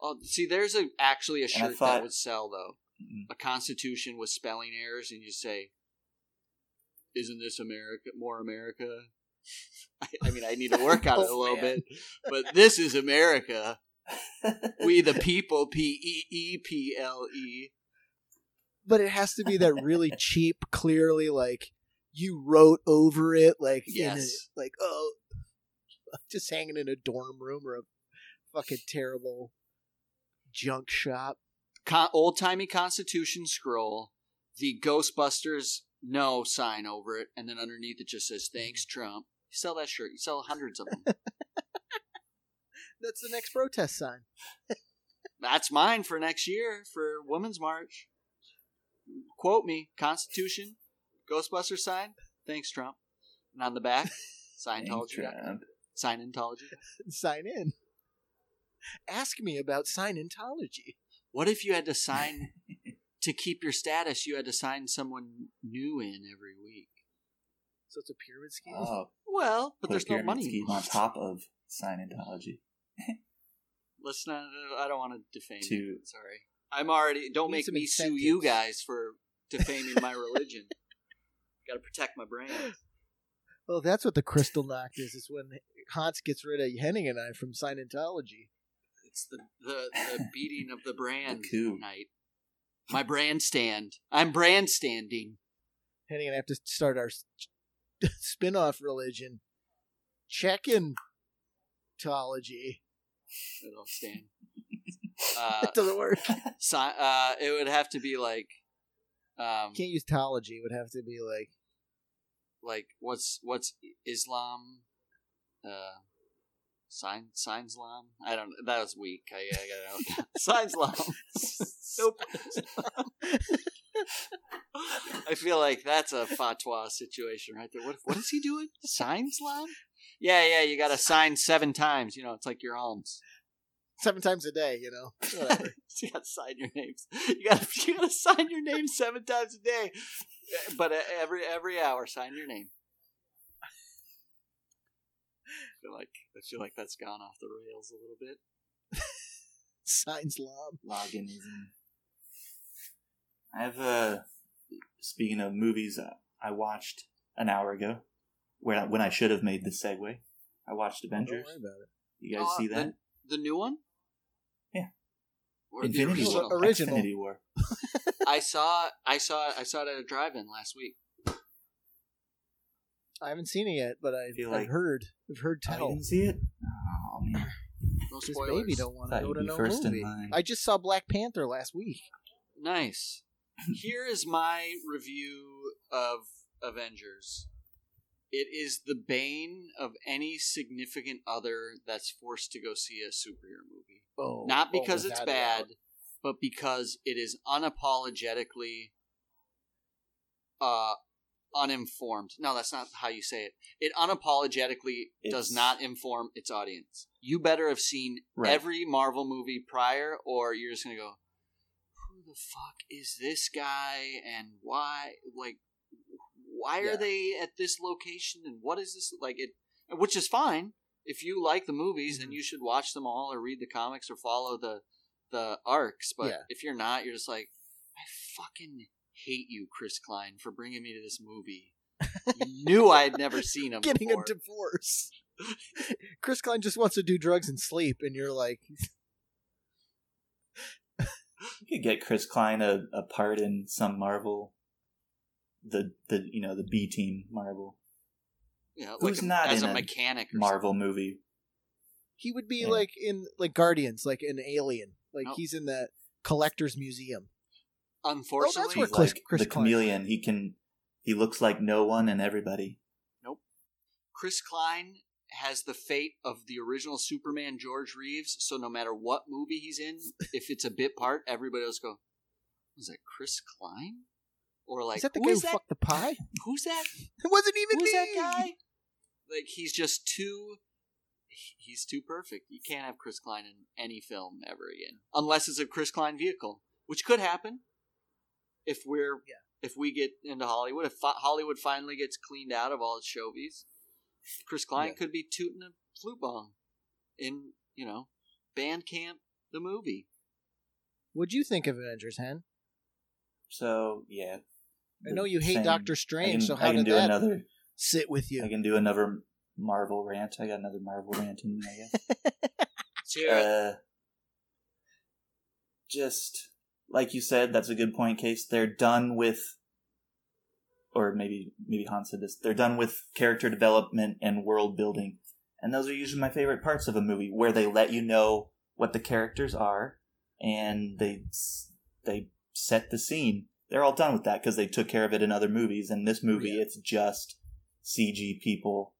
Oh, see, there's a actually a shirt that would sell though. Mm-mm. A Constitution with spelling errors, and you say, "Isn't this America? More America?" I, [laughs] I mean, I need to work on it a Oh, little man. bit, but this is America. [laughs] We the people. P E E P L E. But it has to be that really [laughs] cheap, clearly like you wrote over it, like in a, Yes. like oh, just hanging in a dorm room or a fucking terrible junk shop. Con- Old timey Constitution scroll. The Ghostbusters no sign over it, and then underneath it just says "Thanks, Trump." You sell that shirt. You sell hundreds of them. [laughs] That's the next protest sign. That's mine for next year for Women's March. Quote me, Constitution, Ghostbuster sign. Thanks, Trump. And on the back, Scientology. Trump. Scientology. Sign in. Ask me about Scientology. What if you had to sign to keep your status? You had to sign someone new in every week. So it's a pyramid scheme. Oh, Well, but put there's no money. scheme on top of Scientology. [laughs] Let's. I don't want to defame To- you. Sorry, I'm already. Don't make some me sue you guys for defaming my religion. [laughs] Got to protect my brand. Well, that's what the crystal knock is. Is when Hans gets rid of Henning and I from Scientology. It's the the, the beating of the brand coup. night. My brand stand. I'm brand standing. Henning and I have to start our s- [laughs] spin-off religion. Check-in Tology. It'll stand. [laughs] Uh, That doesn't work. [laughs] si- uh, it would have to be like, um, Can't use Tology. It would have to be like like what's what's Islam? Uh, sign signs lam. I don't. That was weak. I, I gotta [laughs] signs lam. [laughs] nope. [laughs] I feel like that's a fatwa situation right there. What what is he doing? Signs lam? Yeah, yeah. You got to sign seven times. You know, it's like your alms. seven times a day. You know. You got to sign your names. You got to you got to sign your name seven times a day, but uh, every every hour sign your name. I feel like I feel like that's gone off the rails a little bit. [laughs] Signs lob. Loganism. I have uh speaking of movies uh, I watched an hour ago where when I should have made the segue. I watched Don't Avengers. worry about it. You guys Oh, see that? The new one? Yeah. Or the original? War. Original. Infinity War. [laughs] I saw I saw I saw it at a drive-in last week. I haven't seen it yet, but I've, feel I've like- heard. I've heard you tell. didn't see it? Oh man. No This spoilers. baby don't want to Thought go you'd to be no first in movie. line. I just saw Black Panther last week. Nice. [laughs] Here is my review of Avengers. It is the bane of any significant other that's forced to go see a superhero movie. Oh, Not because oh, it's bad, doubt. but because it is unapologetically uh uninformed. No, that's not how you say it. It unapologetically does not inform its audience. You better have seen Right. every Marvel movie prior or you're just going to go who the fuck is this guy and why like why are Yeah. they at this location and what is this like it which is fine if you like the movies Mm-hmm. then you should watch them all or read the comics or follow the the arcs but Yeah. if you're not you're just like i fucking hate you chris klein for bringing me to this movie [laughs] you knew I had never seen him Getting before. a divorce. [laughs] Chris Klein just wants to do drugs and sleep, and you're like, You could get Chris Klein a, a part in some Marvel the the you know, the B team Marvel yeah, Who's like a- not as in a a mechanic or Marvel movie. he would be Yeah. like in like Guardians, like an alien, like Nope. he's in that collector's museum. Unfortunately where Chris- like Chris the Klein. chameleon. He can he looks like no one and everybody. Nope. Chris Klein has the fate of the original Superman George Reeves, so no matter what movie he's in, [laughs] if it's a bit part, everybody else go, Was that Chris Klein? Or like is that the "Who guy who that? fucked the pie? [laughs] Who's that? It wasn't even Who's me. that guy? Like he's just too he's too perfect. You can't have Chris Klein in any film ever again. Unless it's a Chris Klein vehicle, which could happen if we're Yeah. if we get into Hollywood. If Hollywood finally gets cleaned out of all its showies, Chris Klein Yeah. could be tooting a flute bong in, you know, Band Camp the movie. What'd you think of Avengers, Hen? So yeah. I know you hate Same. Doctor Strange, can, so I how can did do that another sit with you? I can do another Marvel rant. I got another Marvel rant in me, I guess. [laughs] So, Uh, just like you said, that's a good point, Case. They're done with, or maybe maybe Han said this. They're done with character development and world building, and those are usually my favorite parts of a movie, where they let you know what the characters are, and they they set the scene. They're all done with that because they took care of it in other movies. And this movie, Yeah. it's just CG people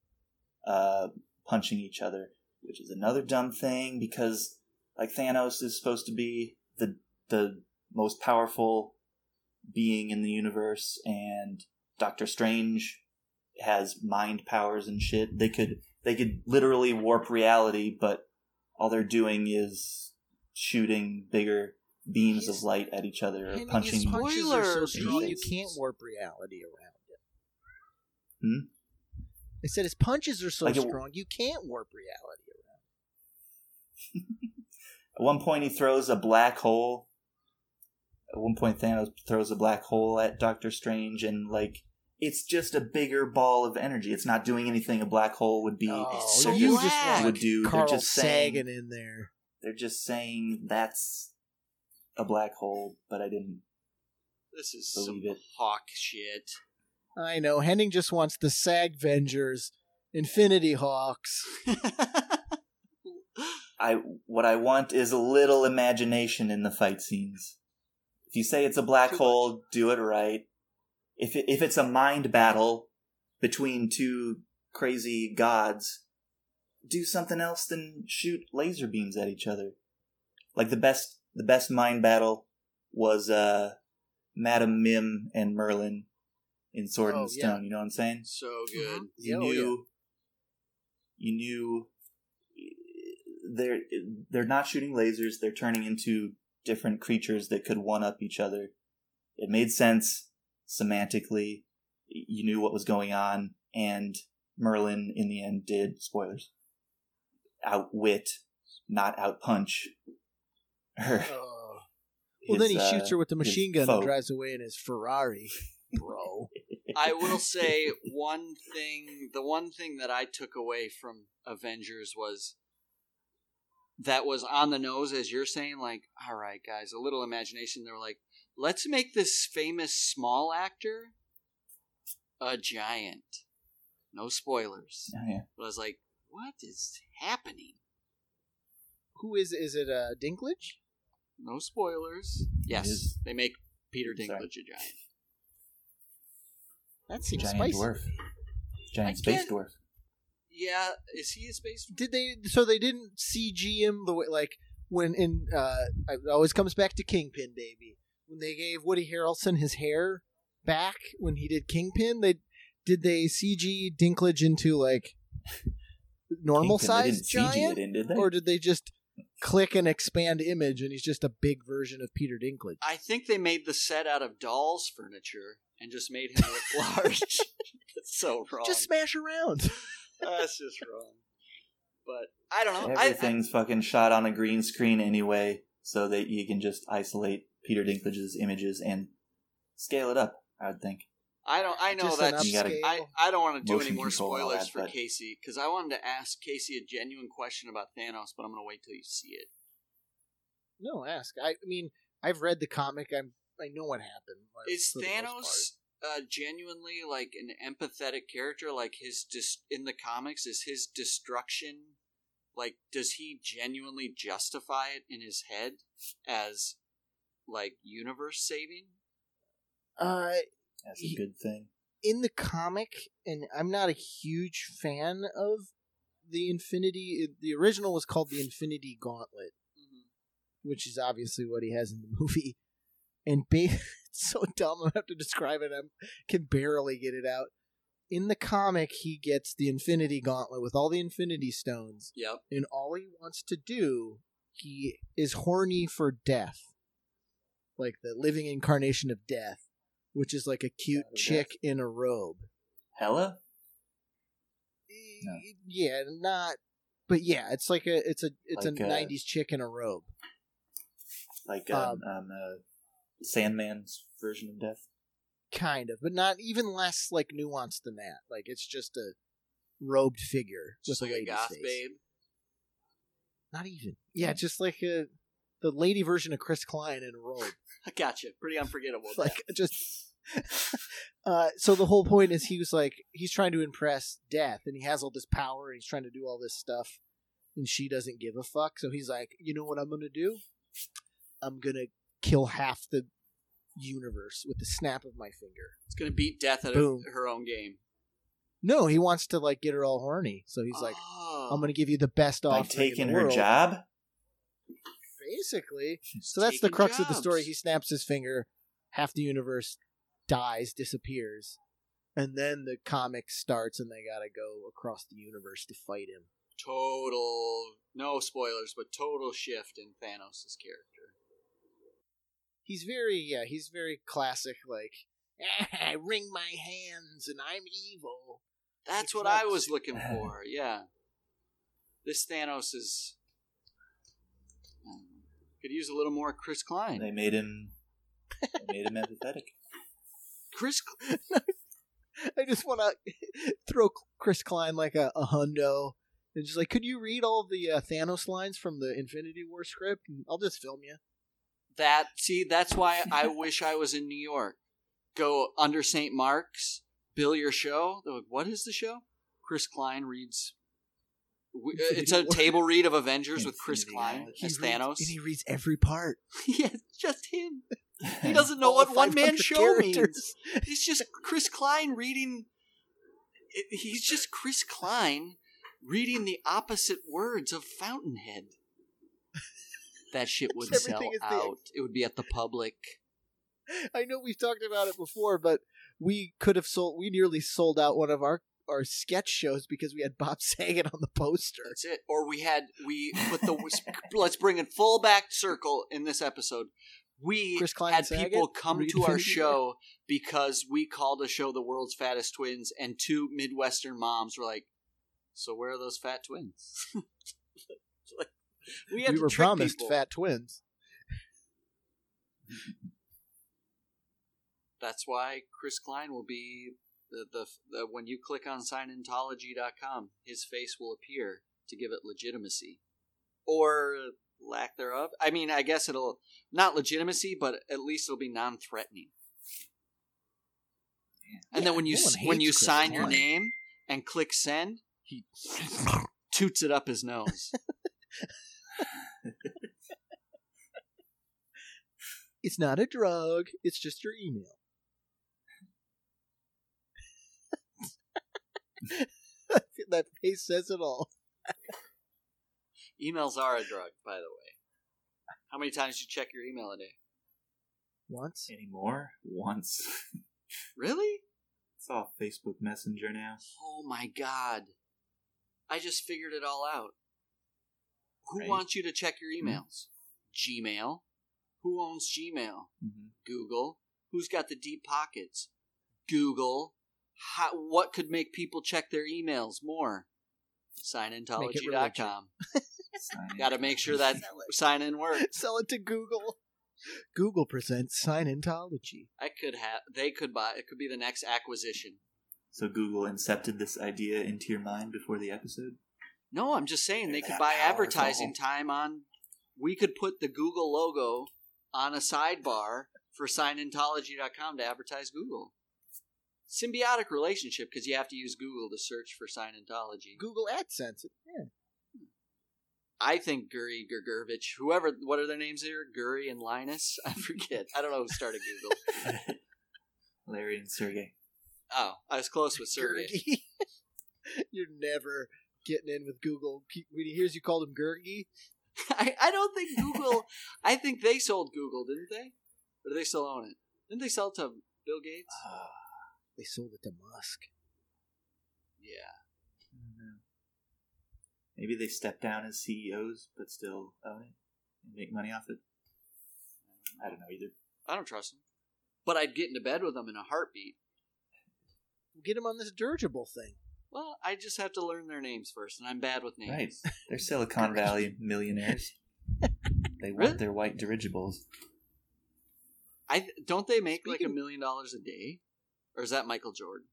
uh, punching each other. which is another dumb thing because like Thanos is supposed to be the the most powerful being in the universe and Doctor Strange has mind powers and shit. They could they could literally warp reality, but all they're doing is shooting bigger beams of light at each other or punching his punches are so Spoilers, strong you can't warp reality around it. Hmm? I said his punches are so Like it- strong you can't warp reality around. At one point, he throws a black hole. At one point, Thanos throws a black hole at Doctor Strange, and like it's just a bigger ball of energy. It's not doing anything a black hole would be. Oh, so you just want would do. Carl they're just saying. Sagan in there. They're just saying that's a black hole, but I didn't This is some it. hawk shit. I know. Henning just wants the Sag Vengers, Infinity Hawks. [laughs] I what I want is a little imagination in the fight scenes. If you say it's a black Too hole, do it right. If it, if it's a mind battle between two crazy gods, do something else than shoot laser beams at each other. Like the best the best mind battle was uh Madam Mim and Merlin in Sword Oh, and yeah. Stone, you know what I'm saying? so good. you Yeah, oh, knew you knew they're they're not shooting lasers they're turning into different creatures that could one up each other it made sense semantically you knew what was going on and merlin in the end did spoilers outwit not outpunch her Oh. [laughs] Well, then he his, shoots uh, her with the machine gun foe. and drives away in his Ferrari, bro. [laughs] I will say one thing. The one thing that I took away from Avengers was that was on the nose, as you're saying. Like, all right, guys, a little imagination. They were like, let's make this famous small actor a giant. No spoilers. Oh, yeah. But I was like, what is happening? Who is is it? Uh, Dinklage? No spoilers. Yes, they make Peter Dinklage Sorry. a giant. That seems giant spicy. dwarf giant I space dwarf Yeah, is he a space? Did they? So they didn't CG him the way like when in uh, it always comes back to Kingpin, baby. When they gave Woody Harrelson his hair back when he did Kingpin, they did they CG Dinklage into like [laughs] normal size giant, it in, did they? or did they just click and expand image and he's just a big version of Peter Dinklage? I think they made the set out of dolls furniture and just made him look [laughs] large. [laughs] That's so wrong. Just smash around. That's just wrong. But I don't know. I, Everything's fucking shot on a green screen anyway, so that you can just isolate Peter Dinklage's images and scale it up. I would think. I, I don't. I know Just an that's. You gotta- upscale. I, I don't want to do any more control and all spoilers that, for but- Casey because I wanted to ask Casey a genuine question about Thanos, but I'm going to wait till you see it. no, ask. I, I mean, I've read the comic. I'm I know what happened. like, Is for the most part. Thanos uh, genuinely like an empathetic character? Like his dis- in the comics, is his destruction like does he genuinely justify it in his head as like universe saving? Uh, That's a good thing. in the comic, and I'm not a huge fan of the Infinity. The original was called the Infinity Gauntlet, which is obviously what he has in the [laughs] movie. And [laughs] ba- it's so dumb. I have to describe it. I can barely get it out. In the comic, he gets the Infinity Gauntlet with all the Infinity Stones, Yep. and all he wants to do, he is horny for death, like the living incarnation of death, which is like a cute chick in a robe. Hella? No. Yeah, not. But yeah, it's like a it's a it's Like, a uh, '90s chick in a robe. Like um, Um, um, uh, Sandman's version of death? kind of, but not even less like nuanced than that. Like it's just a robed figure Just with like a a lady's goth face. babe. Not even. Yeah, just like a the lady version of Chris Klein in a robe. [laughs] I gotcha. Pretty unforgettable. [laughs] like just. [laughs] uh, so the whole point is he was like he's trying to impress Death, and he has all this power, and he's trying to do all this stuff, and she doesn't give a fuck. So he's like, you know what I'm gonna do? I'm gonna kill half the universe with the snap of my finger. it's gonna beat death at Boom. her own game. No, he wants to like get her all horny. So he's like, oh. I'm going to give you the best By taking in the her world. job. Basically. So that's the Taking crux of the story. He snaps his finger, half the universe dies, disappears, and then the comic starts, and they got to go across the universe to fight him. Total, no spoilers, but total shift in Thanos' character. He's very, yeah, he's very classic, like, I wring my hands and I'm evil. That's Makes what I was looking for. Yeah, this Thanos is um, could use a little more Chris Klein. They made him. They made him empathetic. Chris, [laughs] I just want to throw Chris Klein like a, a hundo. And just like, could you read all the uh, Thanos lines from the Infinity War script? I'll just film you. That see, that's why [laughs] I wish I was in New York. Go under St. Mark's, bill your show. They're like, What is the show? Chris Klein reads. uh, It's a table read of Avengers with Chris Klein. He as reads- Thanos. and he reads every part. [laughs] yeah, just him. He [laughs] doesn't know what one man show characters. means. He's just Chris Klein reading. He's just Chris Klein reading the opposite words of Fountainhead. That shit would sell is the- out. It would be at the public. [laughs] I know we've talked about it before, but we could have sold. We nearly sold out one of our our sketch shows because we had Bob [laughs] Saget on the poster. That's it. Or we had we put the [laughs] let's bring it full back circle in this episode. We had Saget people come read to our show because we called a show the world's fattest twins, and two Midwestern moms were like, "So where are those fat twins?" It's like, we had we were promised people. fat twins. That's why Chris Klein will be the, the, the when you click on signintology.com, his face will appear to give it legitimacy or lack thereof. I mean, I guess it'll not legitimacy, but at least it'll be non-threatening. And then when you no when you Chris sign your name and click send, he toots it up his nose. [laughs] It's not a drug. It's just your email. [laughs] that face says it all. Emails are a drug, by the way. How many times do you check your email a day? Once. Anymore? Once. Really? It's all Facebook Messenger now. Oh my god. I just figured it all out. Who Right. wants you to check your emails? Gmail. Who owns Gmail? Mm-hmm. Google. Who's got the deep pockets? Google. How, what could make people check their emails more? Signintology.com. Got to make sure that [laughs] sign in works. Sell it to Google. Google presents Scientology. I could have. They could buy. It could be the next acquisition. So Google incepted this idea into your mind before the episode? No, I'm just saying they They're could buy powerful. advertising time on. We could put the Google logo on a sidebar for signintology.com to advertise Google. Symbiotic relationship because you have to use Google to search for Scientology. Google AdSense. Yeah. I think Guri Gergurvich, whoever, what are their names here? Guri and Linus? [laughs] I forget. I don't know who started Google. [laughs] Larry and Sergey. Oh, I was close with Sergey. [laughs] You're never getting in with Google. When he hears you called him Gurgi, [laughs] I, I don't think Google. [laughs] I think they sold Google, didn't they? Or do they still own it? Didn't they sell it to Bill Gates? Ah, they sold it to Musk. Yeah. I don't. Maybe they step down as CEOs, but still own it and make money off it. I don't know either. I don't trust them, But I'd get into bed with them in a heartbeat. Get him on this dirigible thing. Well, I just have to learn their names first, and I'm bad with names. Right. They're Silicon [laughs] Valley millionaires. They want Really? their white dirigibles. I don't they make like a million dollars a day, or is that Michael Jordan?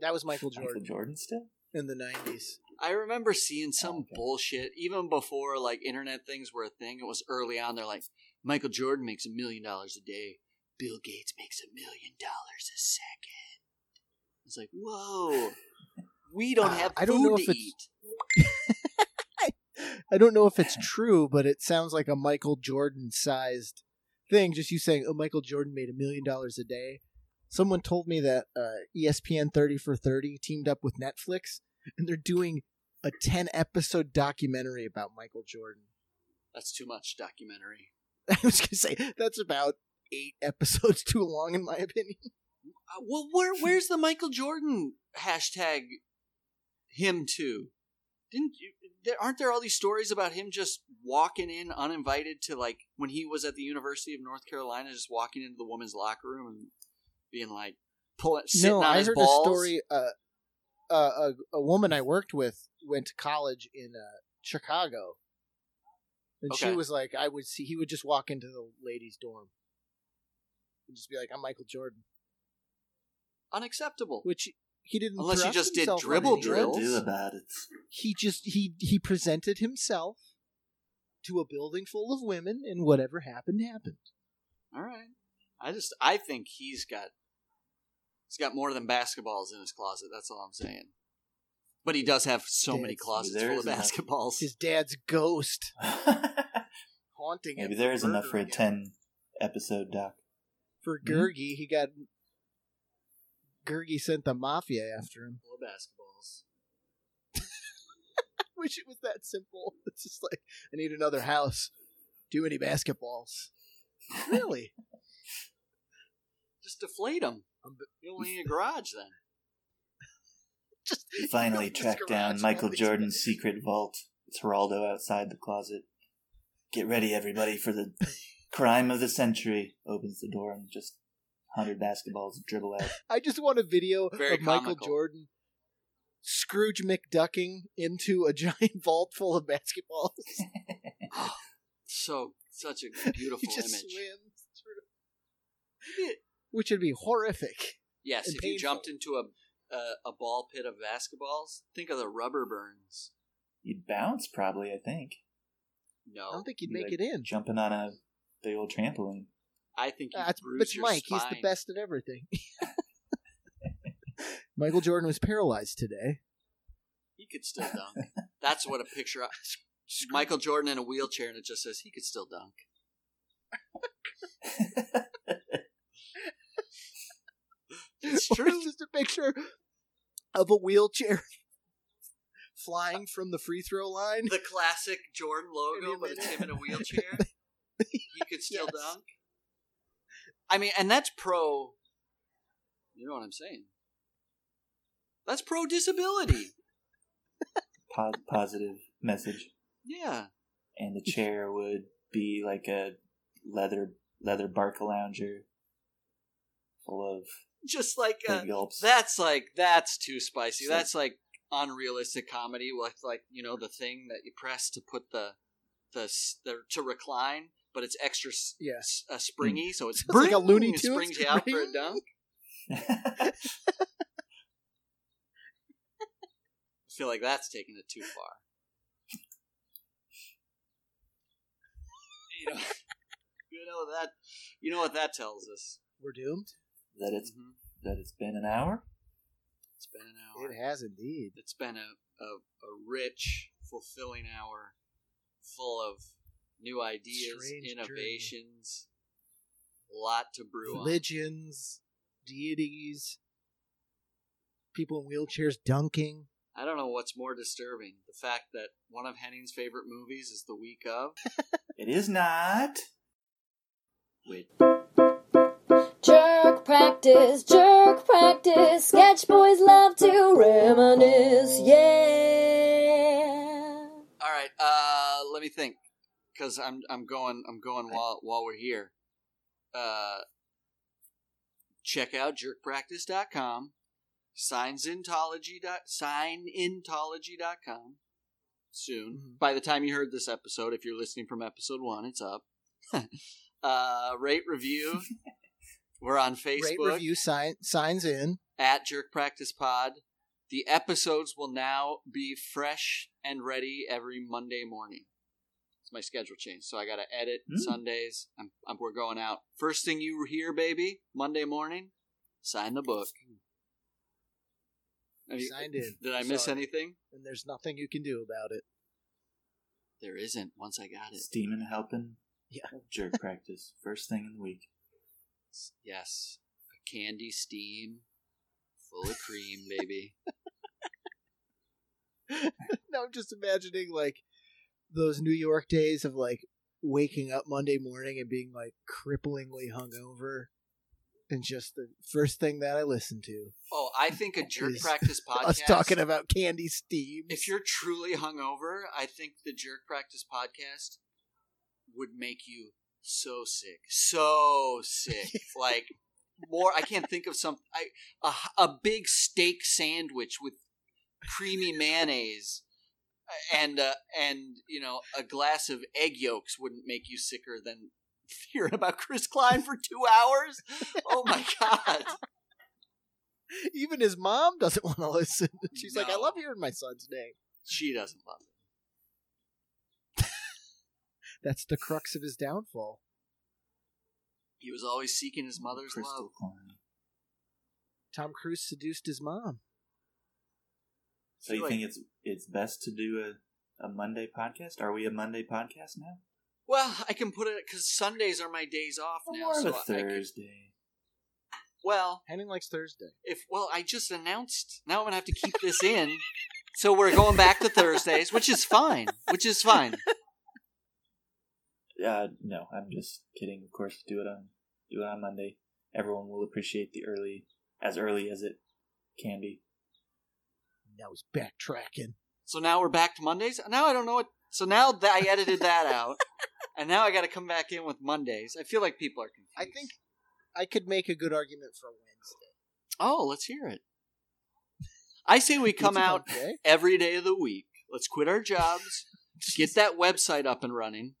That was Michael Jordan Michael Jordan still? in the 90s. I remember seeing oh, some Okay. bullshit even before like internet things were a thing. It was early on. They're like, Michael Jordan makes a million dollars a day. Bill Gates makes a million dollars a second. It's like, whoa, we don't Uh, have I don't know food if to it's- eat. [laughs] I don't know if it's true, but it sounds like a Michael Jordan sized thing. Just you saying, oh, Michael Jordan made a million dollars a day. Someone told me that uh, ESPN 30 for 30 teamed up with Netflix and they're doing a ten episode documentary about Michael Jordan. That's too much documentary. [laughs] I was gonna say that's about eight episodes too long, in my opinion. Uh, well, where [laughs] where's the Michael Jordan hashtag? Him too. Didn't you? There, aren't there all these stories about him just walking in uninvited to like when he was at the University of North Carolina, just walking into the women's locker room and being like pulling sitting no, on I heard balls? a story. Uh, uh, a a woman I worked with went to college in uh, Chicago, and she was like, I would see he would just walk into the ladies' dorm and just be like, "I'm Michael Jordan," Unacceptable. which he didn't. Unless he just did himself dribble drills. Do about it? He just he he presented himself to a building full of women, and whatever happened happened. All right. I just I think he's got he's got more than basketballs in his closet. That's all I'm saying. But he does have so many closets full of is enough. basketballs. His dad's ghost [laughs] haunting him. Maybe there is enough for a murdering ten episode doc. For Hmm? He got Gergie sent the mafia after him. Full of basketballs. [laughs] Wish it was that simple. [laughs] It's just like I need another house. Too many basketballs. Really? [laughs] Just deflate them. You only need a garage then. just We finally This tracked down Michael always- Jordan's secret vault. It's Geraldo outside the closet. Get ready, everybody, for the crime of the century. Opens the door and just hundred basketballs dribble out. [laughs] I just want a video Very of Michael. Jordan Scrooge McDucking into a [laughs] giant vault full of basketballs. [laughs] So such a beautiful he just image. swims through. Which would be horrific. Yes, and if you jumped into a, a a ball pit of basketballs, think of the rubber burns. You'd bounce, probably. I think No, I don't think you'd Be make like it in. jumping on a big old trampoline. I think you Uh, it's, bruise it's your Mike. He's the best at everything. [laughs] Michael Jordan was paralyzed today. He could still dunk. That's what a picture. of [laughs] Michael Jordan in a wheelchair, and it just says he could still dunk. It's [laughs] true. it's just a picture of a wheelchair flying from the free throw line. the classic Jordan logo, but it's him in a wheelchair. he could still Yes. dunk. I mean, and that's pro. You know what I'm saying? That's pro disability. [laughs] Po- positive message. Yeah. And the chair would be like a leather leather Barcalounger full of Just like uh, that's like that's too spicy. Like- That's like unrealistic comedy with like you know the thing that you press to put the the, the to recline, but it's extra s- Yeah. s- uh, springy, so it's [laughs] It's like a bring, Looney it Tunes springs you out for a dunk. [laughs] I feel like that's taking it too far. you know, [laughs] you know that you know what that tells us. We're doomed. that it's Mhm. that it's been an hour. It's been an hour. It has indeed. It's been a, a, a rich, fulfilling hour full of new ideas, Strange innovations, a lot to brew on. Religions, deities, people in wheelchairs dunking. I don't know what's more disturbing the fact that one of Henning's favorite movies is the week of. [laughs] It is not. Wait, Jerk practice, jerk practice. Sketch boys love to reminisce. Yeah. all right. Uh, let me think, because I'm I'm going I'm going while while we're here. Uh, check out jerkpractice.com, signsintology dot signintology.com soon. Mhm. By the time you heard this episode, if you're listening from episode one, it's up. [laughs] uh, rate review. [laughs] We're on Facebook Rate review sign, signs in. at Jerk Practice Pod. The episodes will now be fresh and ready every Monday morning. It's my schedule changed, so I got to edit Hmm. Sundays. I'm, I'm, we're going out. First thing you hear, baby, Monday morning, sign the book. You- Signed in. Did I miss Sorry. anything? And there's nothing you can do about it. There isn't. Once I got it, Steaming helping. Yeah. [laughs] Jerk practice. First thing in the week. yes, a candy steam, full of cream, baby. [laughs] no, I'm just imagining like those New York days of like waking up Monday morning and being like cripplingly hungover, and just the first thing that I listen to Oh, I think a jerk practice podcast. [laughs] us talking about candy steam. if you're truly hungover, I think the jerk practice podcast would make you so sick, so sick. [laughs] like more, I can't think of some. I a, a big steak sandwich with creamy mayonnaise and uh, and you know a glass of egg yolks wouldn't make you sicker than [laughs] hearing about Chris Klein for two hours. Oh my god! [laughs] Even his mom doesn't want to listen. [laughs] She's like, I love hearing my son's name. She doesn't love it. That's the crux of his downfall. He was always seeking his mother's love. Crystal Klein. Tom Cruise seduced his mom. So you Like- think it's it's best to do a, a Monday podcast? Are we a Monday podcast now? Well, I can put it because Sundays are my days off Or now. more of so a I can- Thursday. well, Henning likes Thursday. if well, I just announced. Now I'm gonna have to keep this in. So we're going back to Thursdays, which is fine. Which is fine. Uh, no, I'm just kidding. Of course, do it on do it on Monday. Everyone will appreciate the early, as early as it can be. Now he's backtracking. So now we're back to Mondays. Now I don't know what. So now that I edited that [laughs] out, and now I got to come back in with Mondays. I feel like people are confused. I think I could make a good argument for Wednesday. Oh, let's hear it. I say we [laughs] come out every day of the week. Let's quit our jobs, get that website up and running,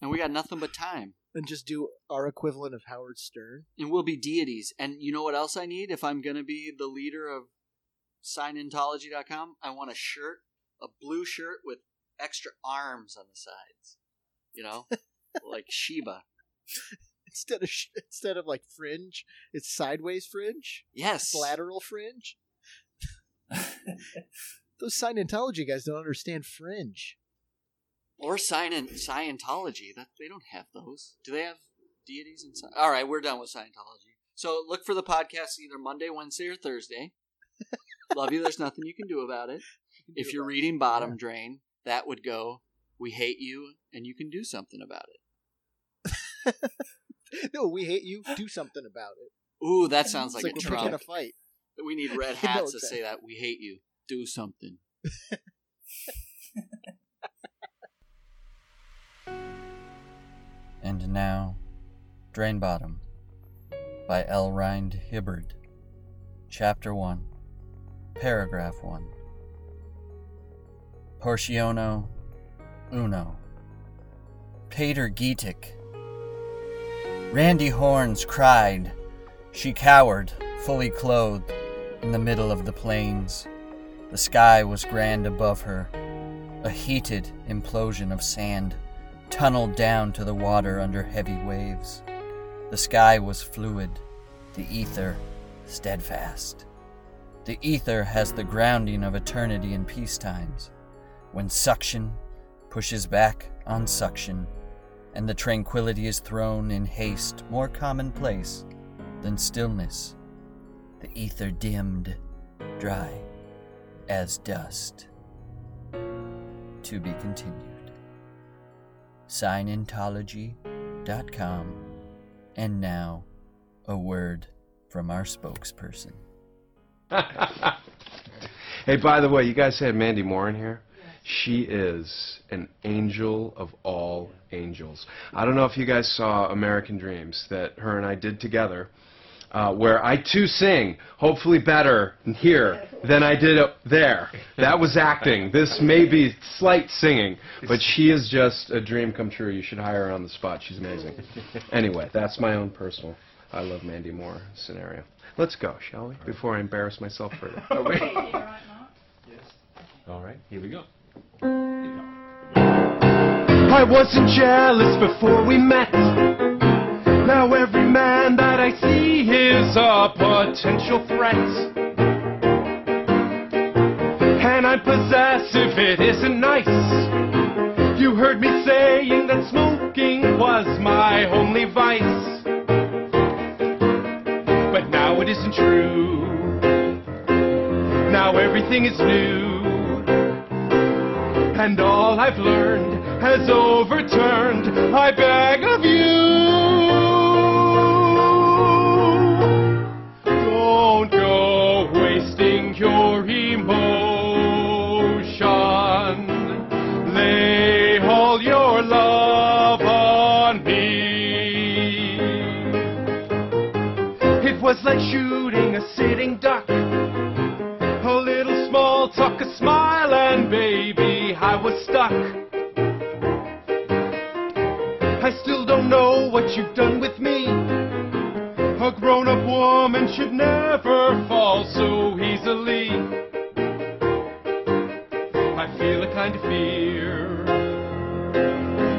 and we got nothing but time. and just do our equivalent of Howard Stern. And we'll be deities. And you know what else I need if I'm going to be the leader of signintology.com? I want a shirt, a blue shirt with extra arms on the sides. You know, [laughs] like Shiva. Instead of instead of like fringe, it's sideways fringe, Yes. lateral fringe. Those Scientology guys don't understand fringe. Or sign in Scientology. That they don't have those. Do they have deities and All right, we're done with Scientology. So look for the podcast either Monday, Wednesday, or Thursday. Love you. There's nothing you can do about it. If you're reading Bottom Yeah. Drain, that would go. We hate you, and you can do something about it. [laughs] no, we hate you. Do something about it. Ooh, that sounds like, like a we're Trump. a fight. We need [laughs] red No, hats to say that. We hate you. Do something. [laughs] And now, Drain Bottom by L. Rind Hibbard. Chapter 1, Paragraph 1. Portiono Uno. Pater Geetic. Randy Horns cried. She cowered, fully clothed, in the middle of the plains. The sky was grand above her, a heated implosion of sand tunneled down to the water under heavy waves. The sky was fluid, the ether steadfast. The ether has the grounding of eternity in peacetimes, when suction pushes back on suction, and the tranquility is thrown in haste more commonplace than stillness. The ether dimmed, dry as dust. To be continued signintology.com. And now, a word from our spokesperson. [laughs] hey, by the way, you guys had Mandy Moore in here? She is an angel of all angels. I don't know if you guys saw American Dreams that her and I did together, uh, where I too sing, hopefully better here than I did up there. That was acting. This may be slight singing, but she is just a dream come true. You should hire her on the spot. She's amazing. Anyway, that's my own personal I love Mandy Moore scenario. Let's go, shall we? Before I embarrass myself further. [laughs] All right, here we go. I wasn't jealous before we met. Now every man that I see is a potential threat. And I'm possessive, it isn't nice. You heard me saying that smoking was my only vice it isn't true. Now everything is new. And all I've learned has overturned. I beg of you. Like shooting a sitting duck. A little small talk, a smile, and baby, I was stuck. I still don't know what you've done with me. A grown up woman should never fall so easily. I feel a kind of fear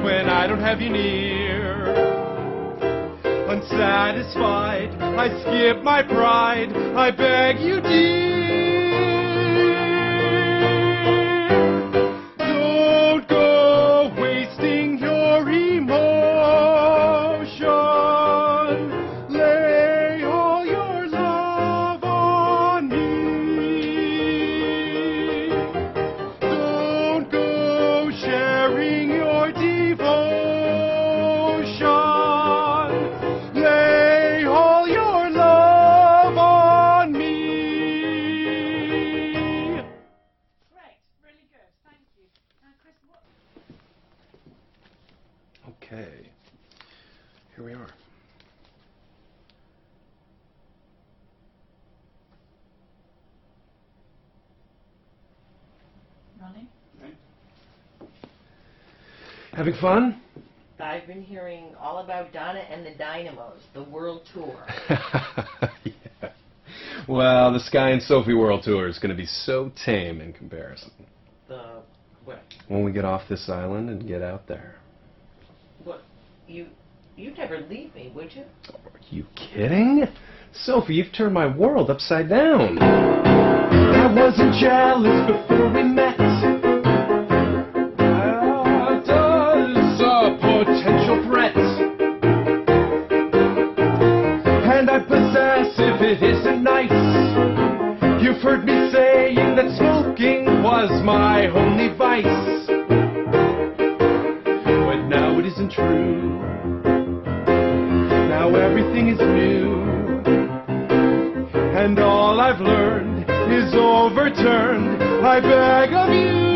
when I don't have you near. Unsatisfied, I skip my pride. I beg you, dear. Having fun? I've been hearing all about Donna and the Dynamos, the world tour. [laughs] yeah. Well, the Sky and Sophie World Tour is going to be so tame in comparison. The what? When we get off this island and get out there. What? You you'd never leave me, would you? Are you kidding? Sophie, you've turned my world upside down. I wasn't jealous before we met. Heard me saying that smoking was my only vice. But now it isn't true. Now everything is new. And all I've learned is overturned. I beg of you.